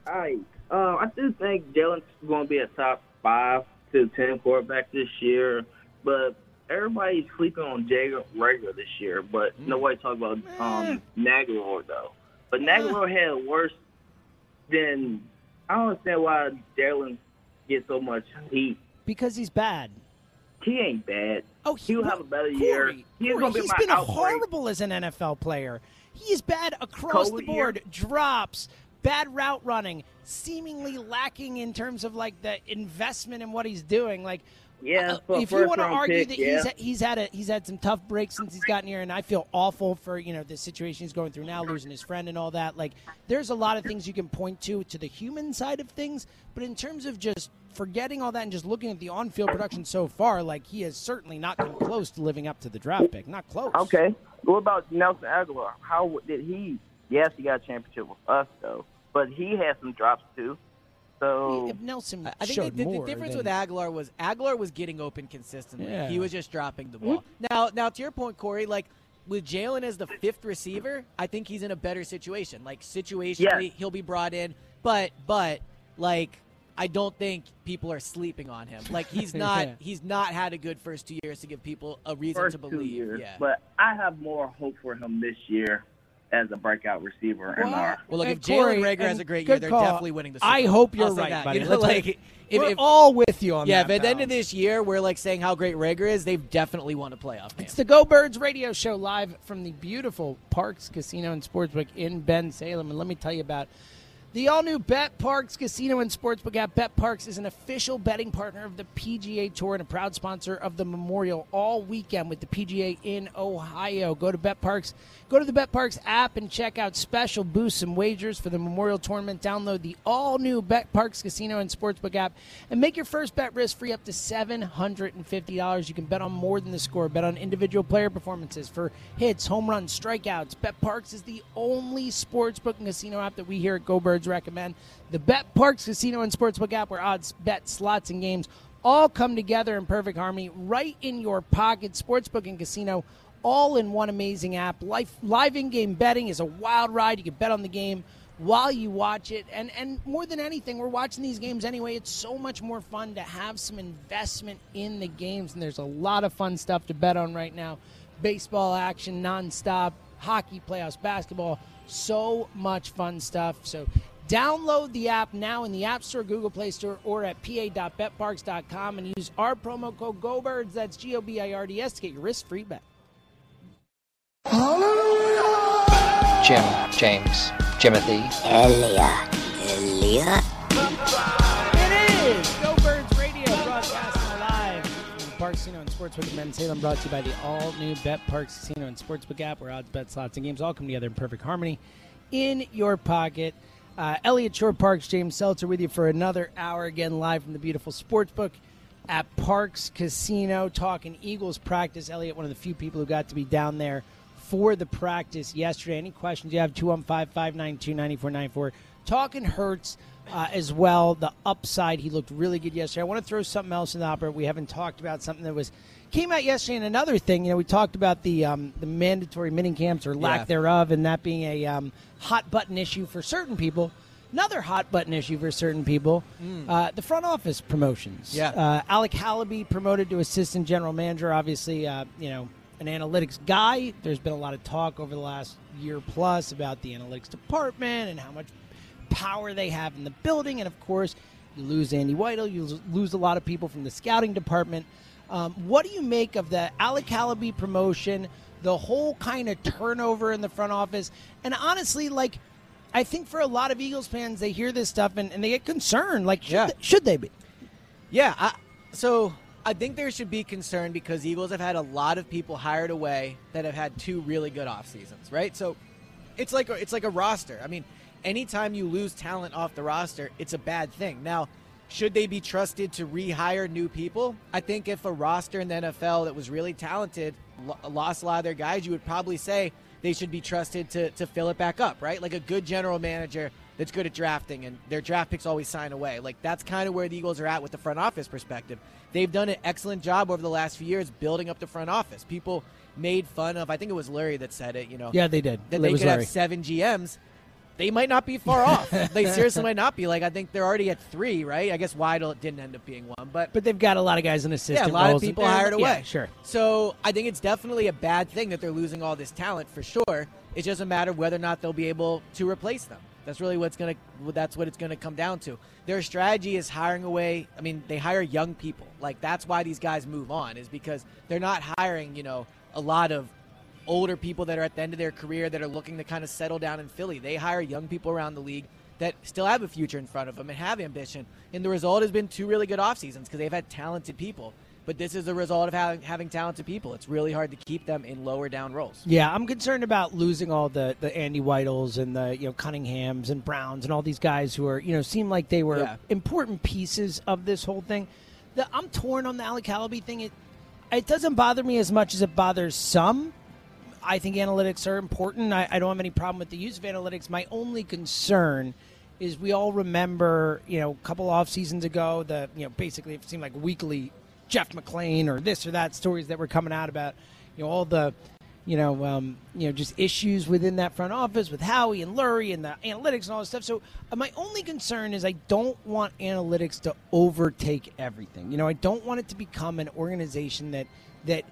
I uh, I do think Jalen's going to be a top five to ten quarterback this year, but everybody's sleeping on Jalen Reagor this year. But nobody talks about um, Nagalore though. But Nagalore had worse than I don't understand why Jalen gets so much heat. Because he's bad. He ain't bad. Oh, he'll have a better Corey, year. He's Corey, be he's been outbreak. horrible as an NFL player. He's bad across the board. Drops, bad route running, seemingly lacking in terms of like the investment in what he's doing. Like, Yeah, uh, if you want to argue pick, that yeah. he's he's had a he's had some tough breaks since he's gotten here, and I feel awful for you know the situation he's going through now, losing his friend and all that. Like, there's a lot of things you can point to to the human side of things, but in terms of just forgetting all that and just looking at the on-field production so far, like he has certainly not come close to living up to the draft pick. Not close. Okay. What about Nelson Agholor? How did he? Yes, he got a championship with us though, but he had some drops too. So If Nelson I think showed the, the, more, the difference then- with Agholor was Agholor was getting open consistently. Yeah. He was just dropping the mm-hmm. ball. Now, now to your point, Corey, like with Jalen as the fifth receiver, I think he's in a better situation. Like situationally, Yes. he'll be brought in, but but like I don't think people are sleeping on him. Like he's not Yeah. he's not had a good first two years to give people a reason first to two believe. years, Yeah. but I have more hope for him this year as a breakout receiver in our. Well, look, And if Jalen Reagor has a great year, they're call. definitely winning the Super I hope you're right, that. buddy. You know, Let's like, make- if, We're if, all with you on yeah, that. if at the end of this year we're like saying how great Reagor is, they've definitely won a playoff game. It's the Go Birds radio show live from the beautiful Parx Casino and Sportsbook in Bensalem. And let me tell you about the all new BetParx Casino and Sportsbook app. BetParx is an official betting partner of the PGA Tour and a proud sponsor of the Memorial all weekend with the PGA in Ohio. Go to BetParx, go to the BetParx app and check out special boosts and wagers for the Memorial Tournament. Download the all new BetParx Casino and Sportsbook app and make your first bet risk free up to $750. You can bet on more than the score, bet on individual player performances for hits, home runs, strikeouts. BetParx is the only sportsbook and casino app that we here at Go Birds recommend. The BetParx Casino and Sportsbook app where odds, bets, slots, and games all come together in perfect harmony right in your pocket. Sportsbook and casino all in one amazing app. Life, live in-game betting is a wild ride. You can bet on the game while you watch it, and and more than anything, we're watching these games anyway. It's so much more fun to have some investment in the games, and there's a lot of fun stuff to bet on right now. Baseball action nonstop, hockey playoffs, basketball, so much fun stuff. So. Download the app now in the App Store, Google Play Store, or at pa.betparx.com and use our promo code GOBIRDS, that's G O B I R D S, to get your risk free bet. Jim, James, Timothy, Elia. Elia. It is Go Birds Radio broadcasting live from the Parx Casino and Sportsbook in Bensalem, brought to you by the all new BetParx Casino and Sportsbook app, where odds, bets, slots, and games all come together in perfect harmony in your pocket. Uh, Elliot Shorr-Parks, James Seltzer with you for another hour again, live from the beautiful Sportsbook at Parx Casino, talking Eagles practice. Elliot, one of the few people who got to be down there for the practice yesterday. Any questions you have, 215 592 9494. Talking Hurts uh, as well, the upside. He looked really good yesterday. I want to throw something else in the opera. We haven't talked about something that was came out yesterday. And another thing, you know, we talked about the um, the mandatory mini camps or lack Yeah. thereof, and that being a um, hot button issue for certain people. Another hot button issue for certain people, uh, the front office promotions. Yeah. Uh, Alec Halaby promoted to assistant general manager. Obviously, uh, you know, an analytics guy. There's been a lot of talk over the last year plus about the analytics department and how much power they have in the building. And of course, you lose Andy Weidl, you lose a lot of people from the scouting department. Um, what do you make of the Alec Halaby promotion, the whole kind of turnover in the front office? And honestly, like, I think for a lot of Eagles fans, they hear this stuff and, and they get concerned. Like, should, Yeah. they, should they be? Yeah, I, so I think there should be concern because Eagles have had a lot of people hired away that have had two really good off seasons, right? So it's like a, it's like a roster. I mean, anytime you lose talent off the roster, it's a bad thing. Now, should they be trusted to rehire new people? I think if a roster in the NFL that was really talented lost a lot of their guys, you would probably say they should be trusted to, to fill it back up, right? Like a good general manager that's good at drafting and their draft picks always sign away. Like that's kind of where the Eagles are at with the front office perspective. They've done an excellent job over the last few years building up the front office. People made fun of, I think it was Larry that said it, you know. Yeah, they did. That It they was could Larry. have seven GMs. They might not be far off. They seriously might not be. Like I think they're already at three, right? I guess Weidl didn't end up being one, but But they've got a lot of guys in yeah, assistant a lot of people hired yeah, away. sure. So I think it's definitely a bad thing that they're losing all this talent for sure. It's just a matter of whether or not they'll be able to replace them. That's really what's gonna. That's what it's gonna come down to. Their strategy is hiring away. I mean, they hire young people. Like that's why these guys move on is because they're not hiring. You know, a lot of older people that are at the end of their career that are looking to kind of settle down in Philly. They hire young people around the league that still have a future in front of them and have ambition. And the result has been two really good off seasons because they've had talented people. But this is the result of having, having talented people. It's really hard to keep them in lower down roles. Yeah, I'm concerned about losing all the, the Andy Weidls and the you know Cunninghams and Browns and all these guys who are you know seem like they were Yeah. important pieces of this whole thing. The, I'm torn on the Alec Halaby thing. It it doesn't bother me as much as it bothers some. I think analytics are important. I, I don't have any problem with the use of analytics. My only concern is we all remember, you know, a couple off seasons ago, the you know basically it seemed like weekly Jeff McLane or this or that stories that were coming out about, you know, all the, you know, um, you know, just issues within that front office with Howie and Lurie and the analytics and all this stuff. So uh, my only concern is I don't want analytics to overtake everything. You know, I don't want it to become an organization that that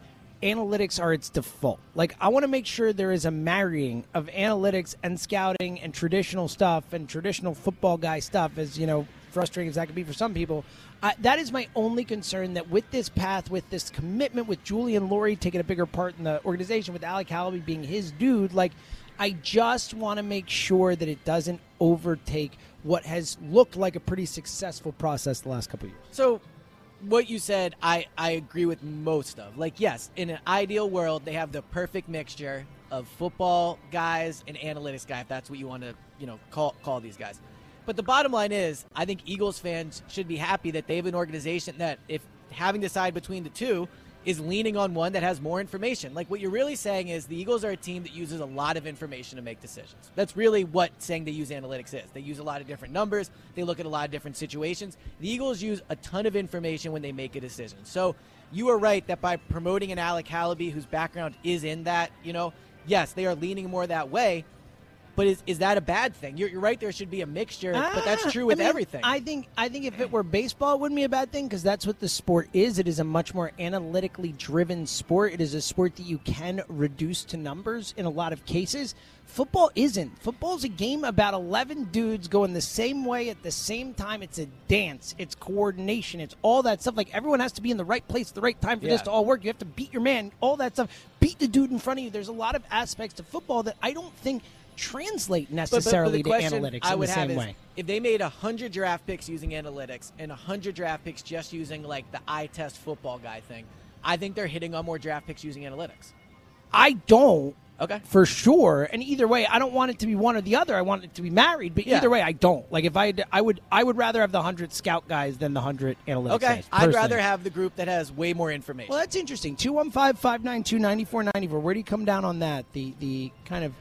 analytics are its default. Like I want to make sure there is a marrying of analytics and scouting and traditional stuff and traditional football guy stuff. As you know, frustrating as that could be for some people. I, that is my only concern. That with this path, with this commitment, with Julian Lurie taking a bigger part in the organization, with Alec Halaby being his dude, like I just want to make sure that it doesn't overtake what has looked like a pretty successful process the last couple of years. So, what you said, I, I agree with most of. Like, yes, in an ideal world, they have the perfect mixture of football guys and analytics guy, if that's what you want to, you know, call call these guys. But the bottom line is, I think Eagles fans should be happy that they have an organization that, if having to decide between the two, is leaning on one that has more information. Like what you're really saying is the Eagles are a team that uses a lot of information to make decisions. That's really what saying they use analytics is. They use a lot of different numbers, they look at a lot of different situations. The Eagles use a ton of information when they make a decision. So you are right that by promoting an Alec Halaby whose background is in that, you know, yes, they are leaning more that way. But is, is that a bad thing? You're, you're right. There should be a mixture, but that's true with Ah, I mean, everything. I think I think if it were baseball, it wouldn't be a bad thing because that's what the sport is. It is a much more analytically driven sport. It is a sport that you can reduce to numbers in a lot of cases. Football isn't. Football's a game about 11 dudes going the same way at the same time. It's a dance. It's coordination. It's all that stuff. Like everyone has to be in the right place at the right time for this to all work. You have to beat your man. All that stuff. Beat the dude in front of you. There's a lot of aspects to football that I don't think translate But- but- but necessarily the to analytics I in the same way. If they made hundred draft picks using analytics and hundred draft picks just using like the eye test football guy thing, I think they're hitting on more draft picks using analytics. I don't. Okay. For sure. And either way, I don't want it to be one or the other. I want it to be married. But Yeah. either way, I don't. Like if I, had- I would, I would rather have the hundred scout guys than the hundred analytics Okay, guys. I'd rather have the group that has way more information. Well, that's interesting. 215-592-9494. Where do you come down on that? The the kind of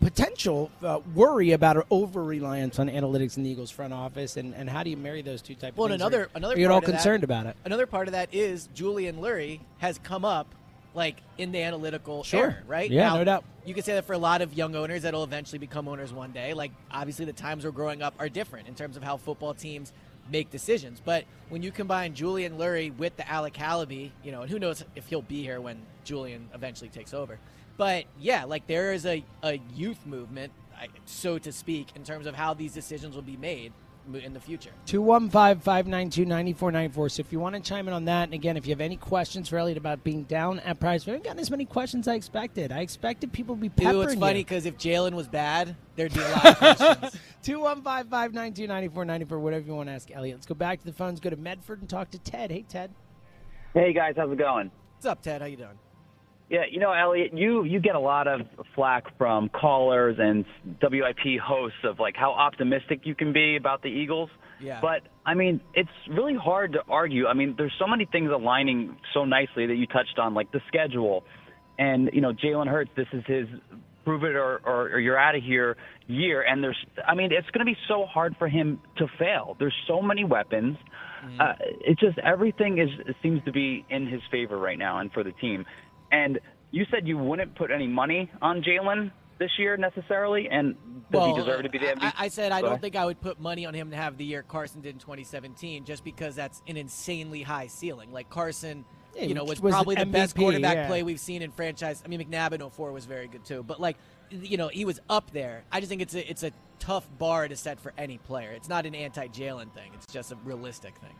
potential uh, worry about over reliance on analytics in the Eagles front office, and, and how do you marry those two types? Well, of things? another Or- another or you're all of that- concerned about it. Another part of that is Julian Lurie has come up like in the analytical Sure. era, right? Yeah, Now, no doubt. You can say that for a lot of young owners that'll eventually become owners one day. Like obviously the times we're growing up are different in terms of how football teams make decisions. But when you combine Julian Lurie with the Alec Halaby, you know, and who knows if he'll be here when Julian eventually takes over. But yeah, like there is a, a youth movement, so to speak, in terms of how these decisions will be made in the future. 215-592-9494. So if you want to chime in on that, and again, if you have any questions for Elliot about being down at price, we haven't gotten as many questions as I expected. I expected people to be peppering Dude, it's funny because if Jalen was bad, there'd be a lot of questions. 215-592-9494, whatever you want to ask Elliot. Let's go back to the phones, go to Medford and talk to Ted. Hey, Ted. Hey guys, how's it going? What's up, Ted? How you doing? Yeah, you know, Elliot, you you get a lot of flack from callers and WIP hosts of like how optimistic you can be about the Eagles. Yeah. But I mean, it's really hard to argue. I mean, there's so many things aligning so nicely that you touched on, like the schedule, and you know, Jalen Hurts. This is his prove it or, or, or you're out of here year. And there's, I mean, it's going to be so hard for him to fail. There's so many weapons. Uh, it's just everything is seems to be in his favor right now and for the team. And you said you wouldn't put any money on Jalen this year necessarily, and does he deserve to be the MVP? I, I said I Go don't think I would put money on him to have the year Carson did in 2017, just because that's an insanely high ceiling. Like Carson, Yeah, you know, was, was probably the best quarterback yeah. play we've seen in franchise. I mean, McNabb in 04 was very good too, but like, you know, he was up there. I just think it's a it's a tough bar to set for any player. It's not an anti-Jalen thing. It's just a realistic thing.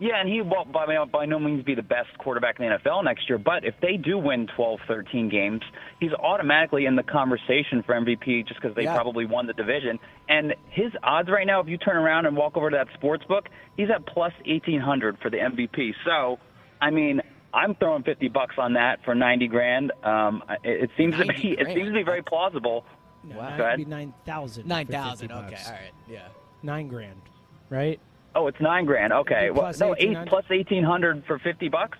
Yeah, and he won't by, by no means be the best quarterback in the NFL next year. But if they do win 12, 13 games, he's automatically in the conversation for MVP just because they Yeah. probably won the division. And his odds right now, if you turn around and walk over to that sports book, he's at plus 1800 for the MVP. So, I mean, I'm throwing 50 bucks on that for 90 grand. Um, it, it seems to 90 be it seems to be very plausible. No, Go It'd ahead. be 9,000. Nine for thousand. 50 Okay, bucks. all right, yeah. Nine grand, right? Oh, it's nine grand. Okay, well, plus no, eight 1800. plus for 50 bucks.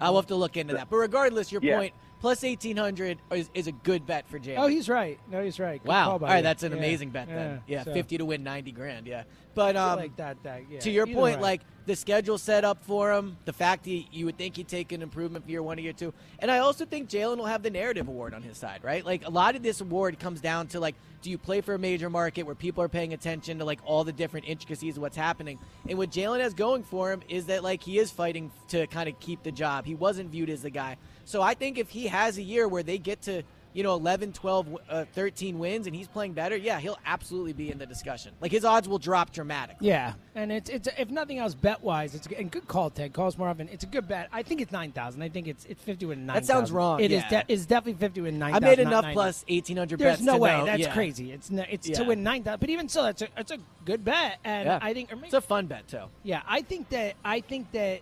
I'll have to look into that. But regardless, your Yeah. point plus 1800 is, is a good bet for Jalen. Oh, he's right. No, he's right. Good Wow. call All by right, you. that's an Yeah, amazing bet then. Yeah, so- 50 to win 90 grand. Yeah. But um, like that, that, yeah, to your point, way. like the schedule set up for him, the fact that you would think he'd take an improvement for year one or year two. And I also think Jalen will have the narrative award on his side, right? Like a lot of this award comes down to like, do you play for a major market where people are paying attention to like all the different intricacies of what's happening? And what Jalen has going for him is that like he is fighting to kind of keep the job. He wasn't viewed as the guy. So I think if he has a year where they get to you know 11 12 uh, 13 wins and he's playing better yeah he'll absolutely be in the discussion like his odds will drop dramatically Yeah, and it's it's if nothing else, bet wise, it's a, and good call, Ted. Calls more often. It's a good bet. I think it's nine thousand. I think it's it's fifty with nine. That sounds wrong, It is. yeah. De- it's definitely fifty with nine. I made enough plus 1800 There's bets no way. know- That's yeah. crazy. It's no, it's to win nine thousand. But even so, that's a that's a good bet. And Yeah. I think maybe, it's a fun bet too yeah, I think that I think that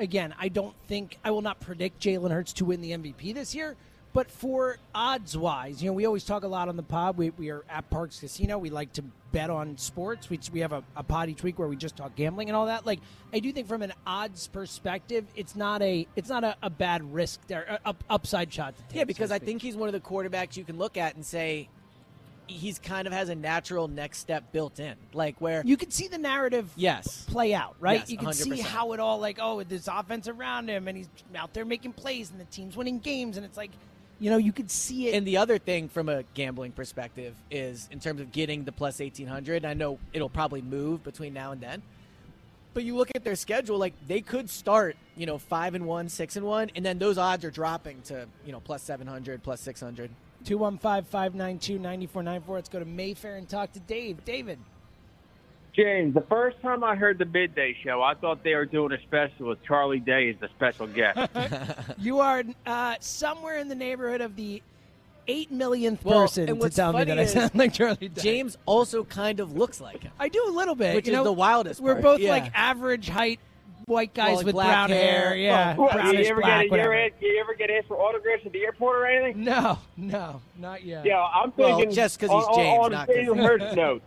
again, I don't think I will not predict Jalen Hurts to win the MVP this year. But for odds wise, you know, we always talk a lot on the pod. We, we are at Parx Casino. We like to bet on sports. We, we have a, a pod each week where we just talk gambling and all that. Like, I do think from an odds perspective, it's not a it's not a, a bad risk there, up, upside shot to take. yeah because so i think he's one of the quarterbacks you can look at and say he's kind of has a natural next step built in like where you can see the narrative yes play out, right? Yes, you can see 100%. how it all like, oh, this offense around him and he's out there making plays and the team's winning games and it's like, you know, you could see it. And the other thing from a gambling perspective is in terms of getting the plus 1800, I know it'll probably move between now and then. But you look at their schedule, like they could start, you know, 5 and 1, 6 and 1, and then those odds are dropping to, you know, plus 700, plus 600. 215 592 9494. Let's go to Mayfair and talk to Dave. David. James, the first time I heard the midday show, I thought they were doing a special with Charlie Day as the special guest. You are uh, somewhere in the neighborhood of the eight millionth Well, person and to tell me that I sound like Charlie Day. James also kind of looks like him. I do a little bit. Which you is know, the wildest We're part, both yeah. like average height white guys Well, like with brown hair. hair. Yeah, What, brownish you ever black. get you ever, you ever get asked for autographs at the airport or anything? No, no, not yet. Yeah, I'm Well, thinking just 'cause he's James, on, not on 'cause- Jalen Hurts note.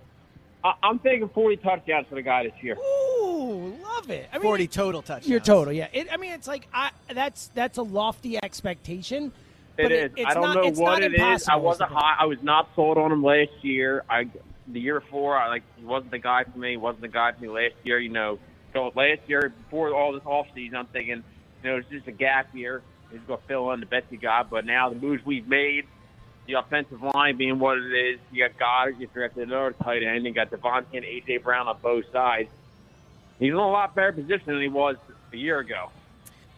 I, I'm thinking 40 touchdowns for the guy this year. Ooh, love it. I mean, 40 total touchdowns. Your total, yeah. It, I mean, it's like I, that's that's a lofty expectation. It but is. it's I don't not, know it's what it is. I wasn't the point. high. I was not sold on him last year. I the year before, I like he wasn't the guy for me. He wasn't the guy for me last year. You know, so last year before all this off season, I'm thinking, you know, it's just a gap year. He's going to fill in the best he got. But now the moves we've made, the offensive line being what it is, you got God, you drafted another tight end, you got DeVonta and AJ Brown on both sides. He's in a lot better position than he was a year ago.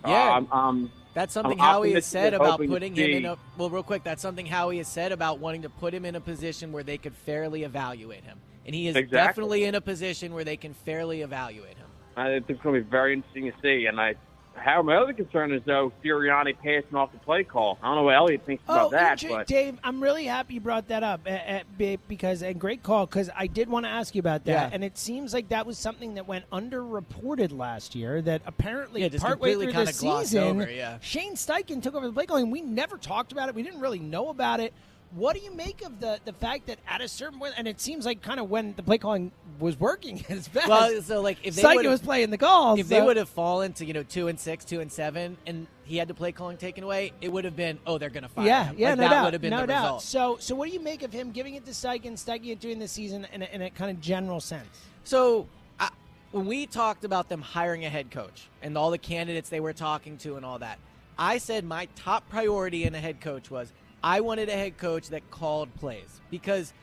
Yeah. Um, um, That's something I'm Howie has said about putting him in a well, real quick. That's something Howie has said about wanting to put him in a position where they could fairly evaluate him, and he is Exactly. definitely in a position where they can fairly evaluate him. I think it's going to be very interesting to see. And I, how my other concern is though Sirianni passing off the play call. I don't know what Elliot thinks Oh, about that, AJ, but Dave, I'm really happy you brought that up uh, uh, be- because and great call because I did want to ask you about that, Yeah. and it seems like that was something that went underreported last year. That apparently Yeah, just partway through the season, over, yeah. Shane Steichen took over the play calling. We never talked about it. We didn't really know about it. What do you make of the the fact that at a certain point, and it seems like kind of when the play calling was working its best. Well, so like if they was playing the calls, if they would have fallen to you know two and six, two and seven, and he had the play calling taken away, it would have been oh they're going to fire Yeah, him. yeah, Like, no that doubt, would have been no the doubt. result. So, so what do you make of him giving it to Steichen, Steichen it during the season in a, in a kind of general sense? So I, when we talked about them hiring a head coach and all the candidates they were talking to and all that, I said my top priority in a head coach was I wanted a head coach that called plays because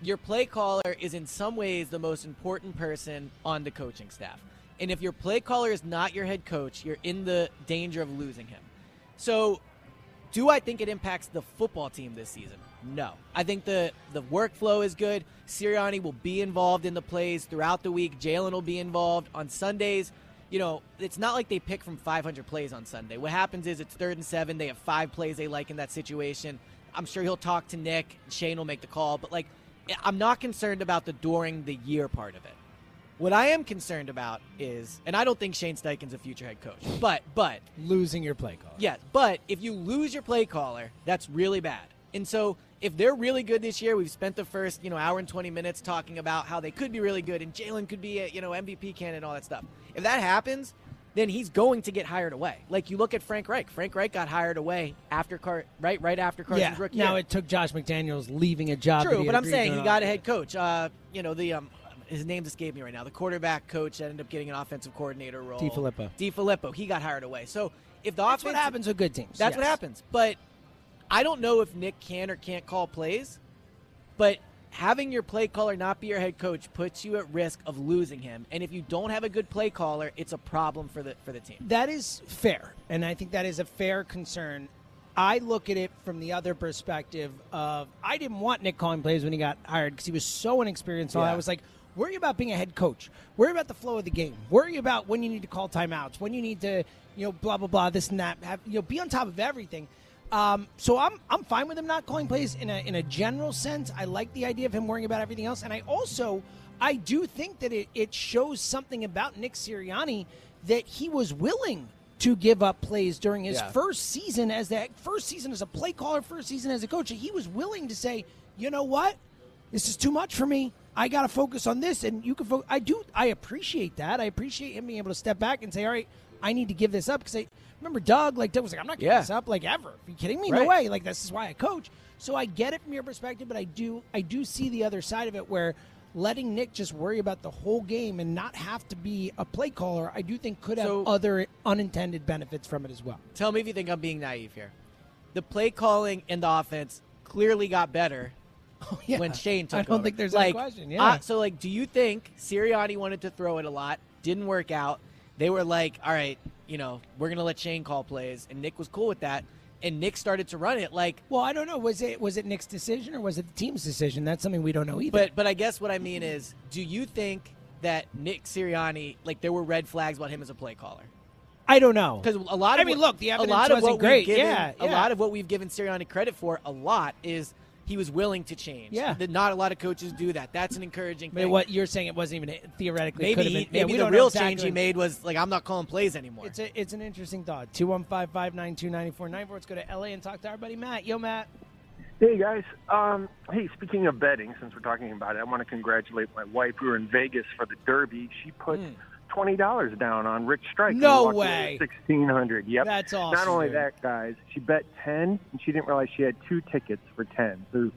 your play caller is in some ways the most important person on the coaching staff. And if your play caller is not your head coach, you're in the danger of losing him. So do I think it impacts the football team this season? No. I think the the workflow is good. Sirianni will be involved in the plays throughout the week. Jalen will be involved on Sundays. You know, it's not like they pick from 500 plays on Sunday. What happens is it's third and seven. They have five plays they like in that situation. I'm sure he'll talk to Nick. Shane will make the call. But like, I'm not concerned about the during the year part of it. What I am concerned about is, and I don't think Shane Steichen's a future head coach, but but Losing your play call. Yes, but if you lose your play caller, that's really bad. And so if they're really good this year, we've spent the first, you know, hour and 20 minutes talking about how they could be really good and Jalen could be a, you know, MVP candidate and all that stuff. If that happens, then he's going to get hired away. Like you look at Frank Reich. Frank Reich got hired away after Car- right right after Carson's yeah. rookie Now year. it took Josh McDaniels leaving a job. True, but I'm saying he got a head coach. Uh, you know, the um, his name's escaped me right now. The quarterback coach that ended up getting an offensive coordinator role. DeFilippo. DeFilippo. He got hired away. So if the That's offense what happens with good teams. That's what happens. But I don't know if Nick can or can't call plays. But having your play caller not be your head coach puts you at risk of losing him. And if you don't have a good play caller, it's a problem for the for the team. That is fair, and I think that is a fair concern. I look at it from the other perspective of I didn't want Nick calling plays when he got hired because he was so inexperienced. All. Yeah. I was like, worry about being a head coach. Worry about the flow of the game. Worry about when you need to call timeouts, when you need to, you know, blah blah blah, this and that. Have you know, be on top of everything. Um, so I'm I'm fine with him not calling plays in a in a general sense. I like the idea of him worrying about everything else, and I also I do think that it, it shows something about Nick Sirianni that he was willing to give up plays during his Yeah. first season as that first season as a play caller, first season as a coach. He was willing to say, you know what, this is too much for me. I got to focus on this, and you can. Fo- I do. I appreciate that. I appreciate him being able to step back and say, all right, I need to give this up because I remember Doug. Like Doug was like, I'm not giving Yeah. this up like ever. Are you kidding me? No way. Like this is why I coach. So I get it from your perspective, but I do. I do see the other side of it where. Letting Nick just worry about the whole game and not have to be a play caller, I do think could have So- other unintended benefits from it as well. Tell me if you think I'm being naive here. The play calling in the offense clearly got better when Shane took over. I don't over. think there's any like, question, yeah. uh, so, like, do you think Sirianni wanted to throw it a lot, didn't work out? They were like, all right, you know, we're going to let Shane call plays. And Nick was cool with that. And Nick started to run it like. Well, I don't know. Was it was it Nick's decision or was it the team's decision? That's something we don't know either. But but I guess what I mean is, do you think that Nick Sirianni, like, there were red flags about him as a play caller? I don't know Because a lot of I mean, what- look, the a evidence lot of wasn't what great. Given, Yeah, a lot of what we've given Sirianni credit for a lot is he was willing to change. Yeah. that not a lot of coaches do that. That's an encouraging I mean, thing. what you're saying, it wasn't even theoretically. maybe could have he- been, yeah, maybe we the real exactly change he made was like I'm not calling plays anymore. It's a, it's an interesting thought. Two one five five nine two ninety four ninety four. Let's go to L.A. and talk to our buddy Matt. Yo, Matt. Hey guys. Um, hey, speaking of betting, since we're talking about it, I want to congratulate my wife. We were in Vegas for the Derby. She put twenty dollars down on Rich Strike. No way. Sixteen hundred. Yep. That's awesome. Not only dude. that, guys, she bet ten, and she didn't realize she had two tickets for ten. So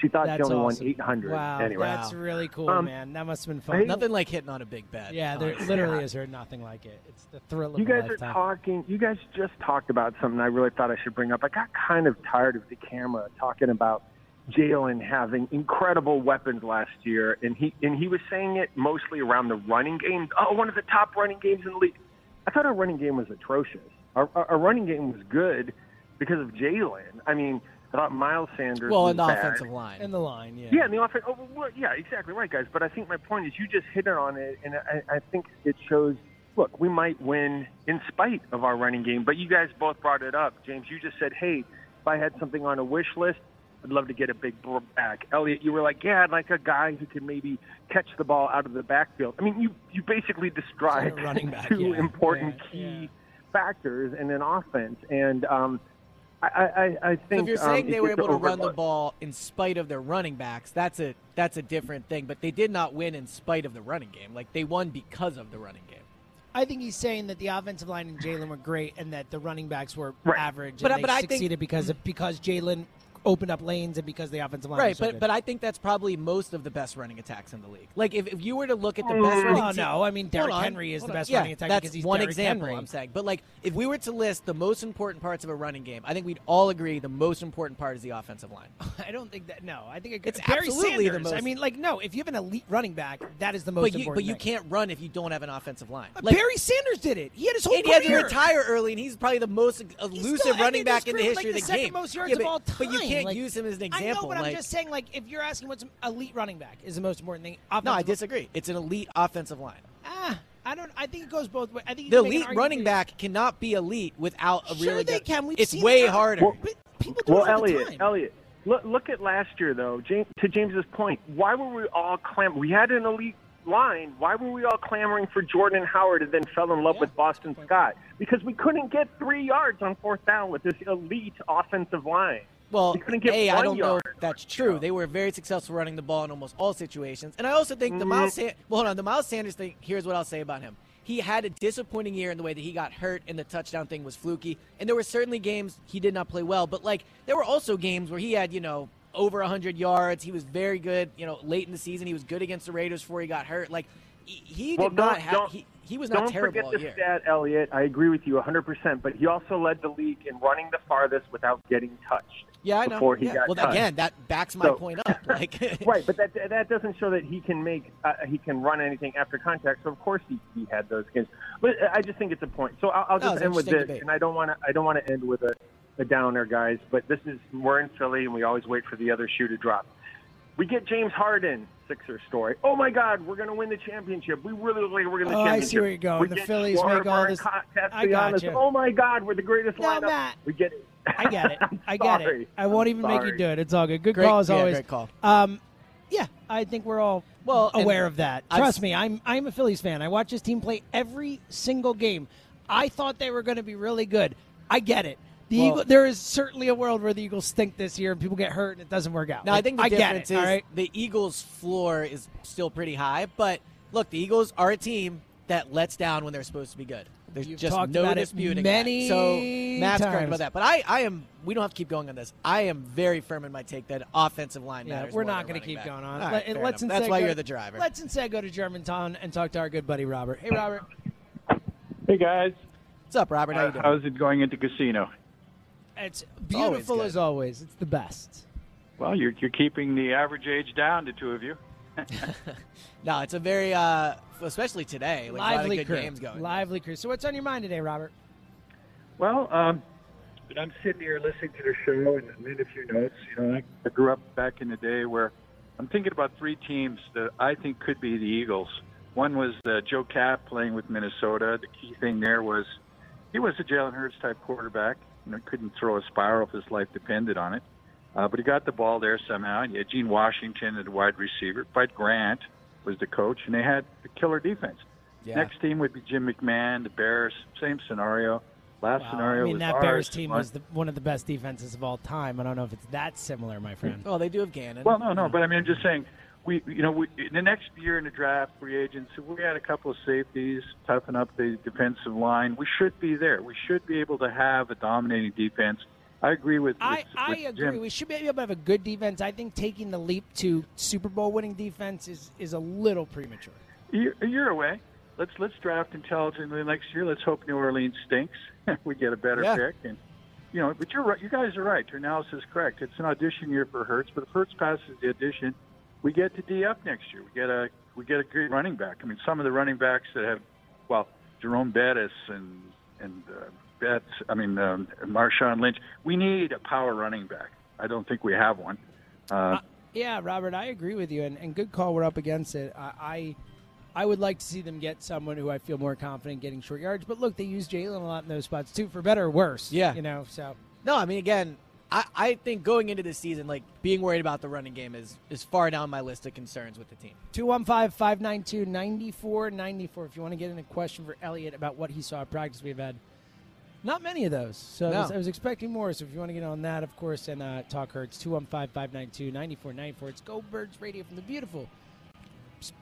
she thought That's she only awesome. won eight hundred. Wow, Anyway, that's really cool, Um, man. That must have been fun. hey- Nothing like hitting on a big bet. Yeah, there honestly. literally is heard nothing like it. It's the thrill of You a guys lifetime. are talking. You guys just talked about something I really thought I should bring up. I got kind of tired of the camera talking about Jalen having incredible weapons last year, and he and he was saying it mostly around the running game. Oh, one of the top running games in the league. I thought our running game was atrocious. Our, our, our running game was good because of Jalen. I mean, I thought Miles Sanders. well, was in the bad. offensive line. in the line. Yeah. Yeah, in the offense. Oh, well, yeah, exactly right, guys. But I think my point is you just hit it on it, and I, I think it shows. Look, we might win in spite of our running game, but you guys both brought it up. James, you just said, "Hey, if I had something on a wish list, I'd love to get a big back." Elliot, you were like, "Yeah, I'd like a guy who can maybe catch the ball out of the backfield." I mean, you you basically described Sort running back, two yeah, important yeah, key factors in an offense, and um, I, I, I So think if you're um, saying it they were able to run the ball in spite of their running backs, that's a that's a different thing. But they did not win in spite of the running game. Like they won because of the running game. I think he's saying that the offensive line and Jalen were great, and that the running backs were Right. average. But and I- they but I think- succeeded because of because Jalen opened up lanes and because the offensive line. Right, was so but good. but I think that's probably most of the best running attacks in the league. Like if, if you were to look at the best running Well, team- no, I mean, Derrick Henry is hold the on. best yeah, running attack that's because he's one Derrick example. Henry. I'm saying, but like if we were to list the most important parts of a running game, I think we'd all agree the most important part is the offensive line. I don't think that. No, I think it, It's Barry absolutely the most. I mean, like, no. If you have an elite running back, that is the most But you important. but you thing. can't run if you don't have an offensive line. Uh, Barry Sanders did it. He had his whole and he had to retire early, and he's probably the most elusive running back in the career, history like, of the the game. second most yards of all time. Can't Like, use him as an example. I know, but like, I'm just saying, like, if you're asking what's elite running back is the most important thing. no, I disagree. It's an elite offensive line. Ah, I don't. I think it goes both ways. I think The can make an elite running back cannot be elite without a Sure really they good. can. We've it's way it. harder. Well, People do well, it all the Elliot, time. Elliot, look, look at last year though. James, to James's point, why were we all clam? We had an elite line. Why were we all clamoring for Jordan Howard and then fell in love with Boston Scott? Because we couldn't get three yards on fourth down with this elite offensive line. Well, we couldn't get A, I don't know if that's true. They were very successful running the ball in almost all situations. And I also think the Mhm. Miles well, hold on, the Miles Sanders thing, here's what I'll say about him. He had a disappointing year in the way that he got hurt and the touchdown thing was fluky. And there were certainly games he did not play well, but like there were also games where he had, you know, over 100 yards. He was very good. You know, late in the season, he was good against the Raiders before he got hurt. Like he, he Well, did not have. He, he was not Don't terrible forget the year. stat, Elliot. I agree with you 100%, but he also led the league in running the farthest without getting touched. Yeah, I know. Before he Yeah. got well, again, that backs my So- point up. Like, right, but that that doesn't show that he can make uh, he can run anything after contact. So of course he, he had those games. But I just think it's a point. So I'll, I'll just it's end with this, debate. and I don't want to I don't want to end with a, a downer, guys. But this is we're in Philly, and we always wait for the other shoe to drop. We get James Harden, Sixer story. Oh my God, we're going to win the championship. We really look like we're going to Oh, the I championship. see where you're going. We The Phillies Schwarber make all this- I Castellanos. gotcha. Oh my God, we're the greatest No, lineup. Matt. We get it. I get it. I get it. I won't I'm even make you do it. It's all good. Good Great- call as yeah, always. great call. Um, yeah, I think we're all Well, aware of that. I've Trust me, I'm I'm a Phillies fan. I watch this team play every single game. I thought they were going to be really good. I get it. The Well- Eagle, there is certainly a world where the Eagles stink this year and people get hurt and it doesn't work out. Now, I think the I get difference it, is all right? the Eagles' floor is still pretty high, but look, the Eagles are a team that lets down when they're supposed to be good. There's You've just no about it disputing many that. So Matt's correct about that. But I, I am. We don't have to keep going on this. I am very firm in my take that offensive line Yeah, matters. we're not going to keep back. going on. All Let, let's instead That's why go- you're the driver. Let's instead go to Germantown and talk to our good buddy Robert. Hey, Robert. Hey guys, what's up, Robert? How uh, you doing? how's it going into casino? It's beautiful good. as always. It's the best. Well, you're you're keeping the average age down to two of you. No, it's a very, uh, especially today, like, a lot of Lively good crew. games going. Lively crew. So what's on your mind today, Robert? Well, um, I'm sitting here listening to the show and made a few notes. You know, I, I grew up back in the day where I'm thinking about three teams that I think could be the Eagles. One was uh, Joe Kapp playing with Minnesota. The key thing there was he was a Jalen Hurts type quarterback. You know, couldn't throw a spiral if his life depended on it. Uh, but he got the ball there somehow. And you had Gene Washington, the wide receiver. Bud Grant was the coach, and they had a killer defense. Yeah. Next team would be Jim McMahon, the Bears. Same scenario. Last Wow. scenario I mean, was that ours. Bears team was the, one of the best defenses of all time. I don't know if it's that similar, my friend. Well, they do have Gannon. Well, no, no, but I mean, I'm just saying, we, you know, we, in the next year in the draft, free agents, if we had a couple of safeties, toughen up the defensive line. We should be there. We should be able to have a dominating defense. I agree with. I, with, I with agree. Jim. We should be able to have a good defense. I think taking the leap to Super Bowl winning defense is, is a little premature. A year, a year away. Let's let's draft intelligently next year. Let's hope New Orleans stinks. we get a better Yeah. pick, and you know. But you're right. You guys are right. Your analysis is correct. It's an audition year for Hurts, but if Hurts passes the audition, we get to D up next year. We get a we get a great running back. I mean, some of the running backs that have, well, Jerome Bettis and and uh, Betts. I mean, um, Marshawn Lynch. We need a power running back. I don't think we have one. Uh, Yeah, Robert, I agree with you, and, and good call. We're up against it. I, I I would like to see them get someone who I feel more confident getting short yards. But look, they use Jalen a lot in those spots too, for better or worse. Yeah. you know. So No, I mean, again, I, I think going into this season, like being worried about the running game is is far down my list of concerns with the team. 215 592 9494. If you want to get in a question for Elliot about what he saw at practice, we've had not many of those. So I, was, I was expecting more. So if you want to get on that, of course, and uh, talk Hurts, 215 592 9494. It's Go Birds Radio from the beautiful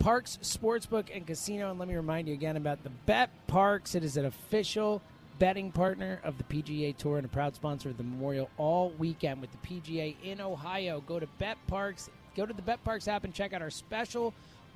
Parx Sportsbook and Casino. And let me remind you again about the Bet Parks. It is an official betting partner of the PGA Tour and a proud sponsor of the Memorial all weekend with the PGA in Ohio. Go to BetParx, go to the BetParx app and check out our special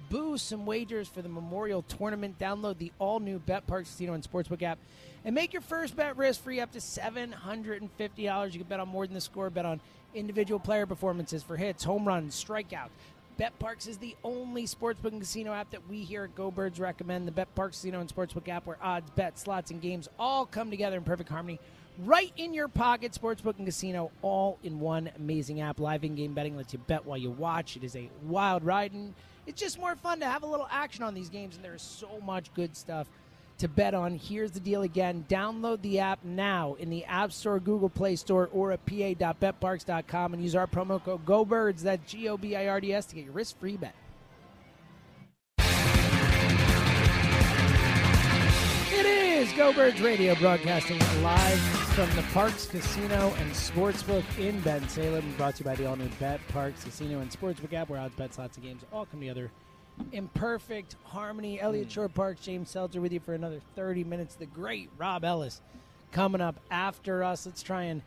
boost some wagers for the Memorial Tournament. Download the all new BetParx Casino and Sportsbook app and make your first bet risk free up to $750. You can bet on more than the score, bet on individual player performances for hits, home runs, strikeouts. BetParx is the only sportsbook and casino app that we here at Go Birds recommend. The BetParx Casino and Sportsbook app where odds, bets, slots, and games all come together in perfect harmony. Right in your pocket, Sportsbook and Casino, all in one amazing app. Live in game betting lets you bet while you watch. It is a wild ride, and it's just more fun to have a little action on these games, and there is so much good stuff to bet on. Here's the deal again. Download the app now in the App Store, Google Play Store, or at pa.betparx.com and use our promo code GOBIRDS, that's G O B I R D S, to get your risk free bet. It is Go Birds Radio broadcasting live from the Parx Casino and Sportsbook in Bensalem. Brought to you by the all new BetParx Casino and Sportsbook app where odds, bets, lots of games all come together in perfect harmony. Elliot hmm. Shorr-Parks, James Seltzer with you for another 30 minutes. The great Rob Ellis coming up after us. Let's try and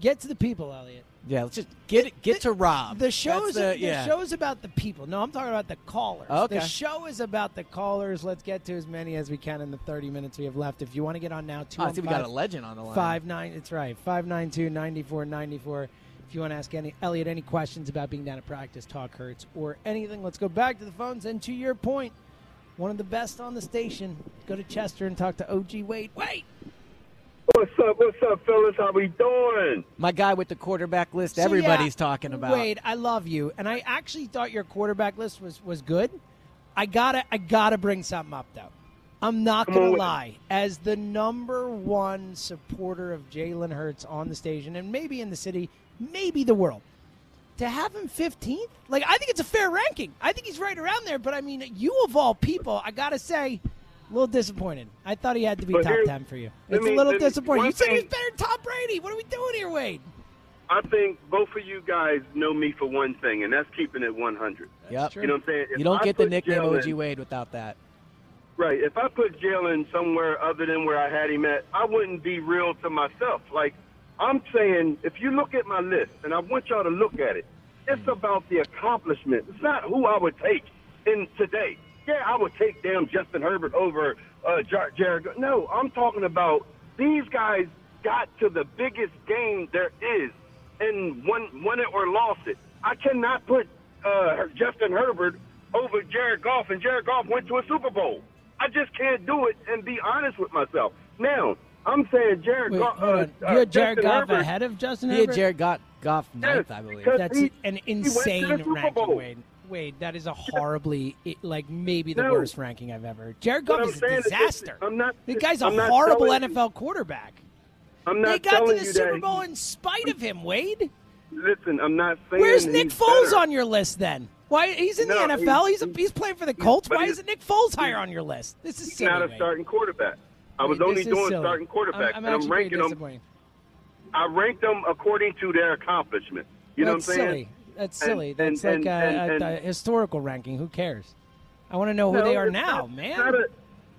get to the people, Elliot. Yeah, let's just get get to Rob. The show's That's the, yeah. show's about the people. No, I'm talking about the callers. Okay. The show is about the callers. Let's get to as many as we can in the 30 minutes we have left. If you want to get on now, two Oh, I see we got a legend on the line. Five nine. It's right. Five nine two ninety four ninety four. If you want to ask any Elliot any questions about being down at practice, talk Hurts or anything, let's go back to the phones. And to your point, one of the best on the station. Go to Chester and talk to OG Wade. Wait. What's up? What's up, fellas? How we doing? My guy with the quarterback list So, everybody's yeah, talking about. Wade, I love you, and I actually thought your quarterback list was was good. I gotta I gotta bring something up though. I'm not Come gonna with it. lie. As the number one supporter of Jalen Hurts on the station, and maybe in the city, maybe the world, to have him 15th, like I think it's a fair ranking. I think he's right around there. But I mean, you of all people, I gotta say. A little disappointed. I thought he had to be But top here's- ten for you. It's me- a little disappointing. You said he was better than Tom Brady. What are we doing here, Wade? I think both of you guys know me for one thing, and that's keeping it 100. Yep. You know what I'm saying? If You don't I get the put nickname Jalen- OG Wade without that. Right. If I put Jalen somewhere other than where I had him at, I wouldn't be real to myself. Like, I'm saying, if you look at my list, and I want y'all to look at it, it's about the accomplishment. It's not who I would take in today. Yeah, I would take damn Justin Herbert over uh, Jar- Jared. No, I'm talking about these guys got to the biggest game there is and won, won it or lost it. I cannot put uh, Justin Herbert over Jared Goff, and Jared Goff went to a Super Bowl. I just can't do it and be honest with myself. Now, I'm saying Jared Wait, Goff. uh, uh, You had Jared Justin Goff Herbert- ahead of Justin He Herbert? had Jared Goff, Goff ninth, Yes, I believe. That's he- an he went to the insane ranking, Wade. Wade, that is a horribly, it- like maybe the No. worst ranking I've ever. Jared What Goff I'm is a saying is this- disaster. I'm not. the guy's a I'm not horrible telling you- NFL quarterback. I'm not They got to the Super Bowl he- in spite of him, Wade. Listen, I'm not saying. Where's Nick he's Foles better. on your list then? Why he's in No, the NFL? He's, he's- he's playing for the Colts. Why isn't Nick Foles higher on your list? This is He's silly. not a Wade. starting quarterback. I was Wade, only doing silly. starting quarterbacks, I'm, I'm and I'm ranking them. I ranked them according to their accomplishment. You know what I'm saying? silly. That's And- silly. and- That's like and- uh, a, and- a- a historical ranking. Who cares? I want to know who No, they are now, not- man. Not a,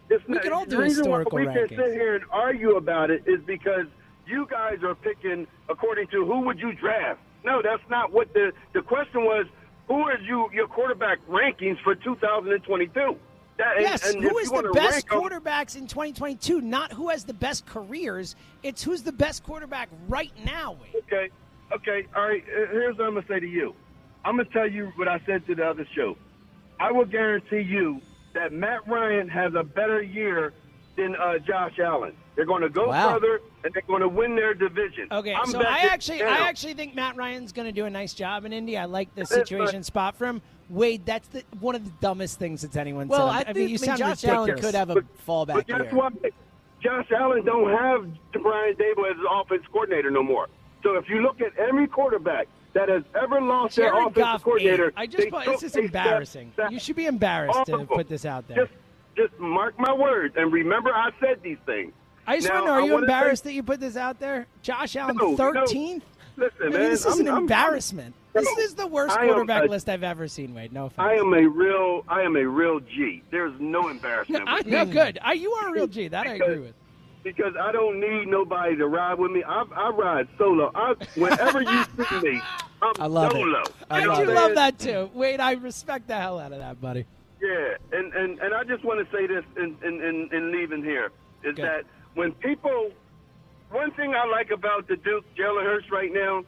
We not, can all the do reason why historical we can sit here and argue about it is because you guys are picking according to who would you draft. No, that's not what the the question was. Who is you your quarterback rankings for 2022? That, Yes, and, and who is the best quarterbacks in 2022? Not who has the best careers. It's who's the best quarterback right now. Okay, okay, all right. uh, Here's what I'm gonna say to you. I'm gonna tell you what I said to the other show. I will guarantee you that Matt Ryan has a better year than uh, Josh Allen. They're going to go Wow. further and they're going to win their division. Okay, I'm so I actually, down. I actually think Matt Ryan's going to do a nice job in Indy. I like the situation spot for him. Wade, that's the, one of the dumbest things that's anyone Well, said. I I, think mean, you I mean, sound Josh Allen could have a But fallback guess year. what? Josh Allen don't have Brian Daboll as his offense coordinator no more. So if you look at every quarterback that has ever lost their Jared offensive Goff. coordinator, eight. I just, they this is a step embarrassing. You should be embarrassed to put this out there. Just, just mark my words and remember I said these things. I just Now, want to know: Are I you wanna say- embarrassed that you put this out there? Josh Allen, No, no. thirteenth. Listen, I mean, man, this is I'm- an I'm- embarrassment. I'm- this is the worst I quarterback a- list I've ever seen. Wade, no offense. I am a real, I am a real G. There's no embarrassment. I with know, me. good. I, you are a real G. That I agree with. because I don't need nobody to ride with me. I, I ride solo. I, whenever you see me, I'm I love solo. it. I what love that too. Wade, I respect the hell out of that, buddy. Yeah, and, and, and I just want to say this in, in, in, in leaving here is Good. that when people, one thing I like about the Duke Jalen Hurts right now,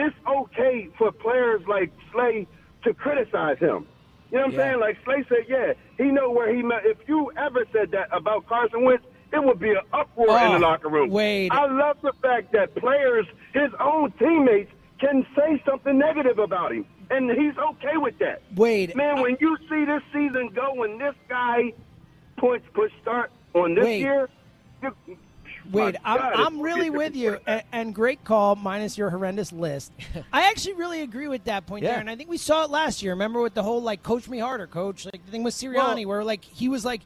it's okay for players like Slay to criticize him. You know what I'm Yeah. saying? Like Slay said, yeah, he know where he met. If you ever said that about Carson Wentz, it would be an uproar in Oh, the locker room. Wade. I love the fact that players, his own teammates, can say something negative about him, and he's okay with that. Wade, man, when you see this season go and this guy points push start on this Wade. year, you, Wade, I'm, I'm really with you, and, and great call, minus your horrendous list. I actually really agree with that point Yeah. there, and I think we saw it last year. Remember with the whole like "coach me harder, coach" like the thing with Sirianni, where like he was like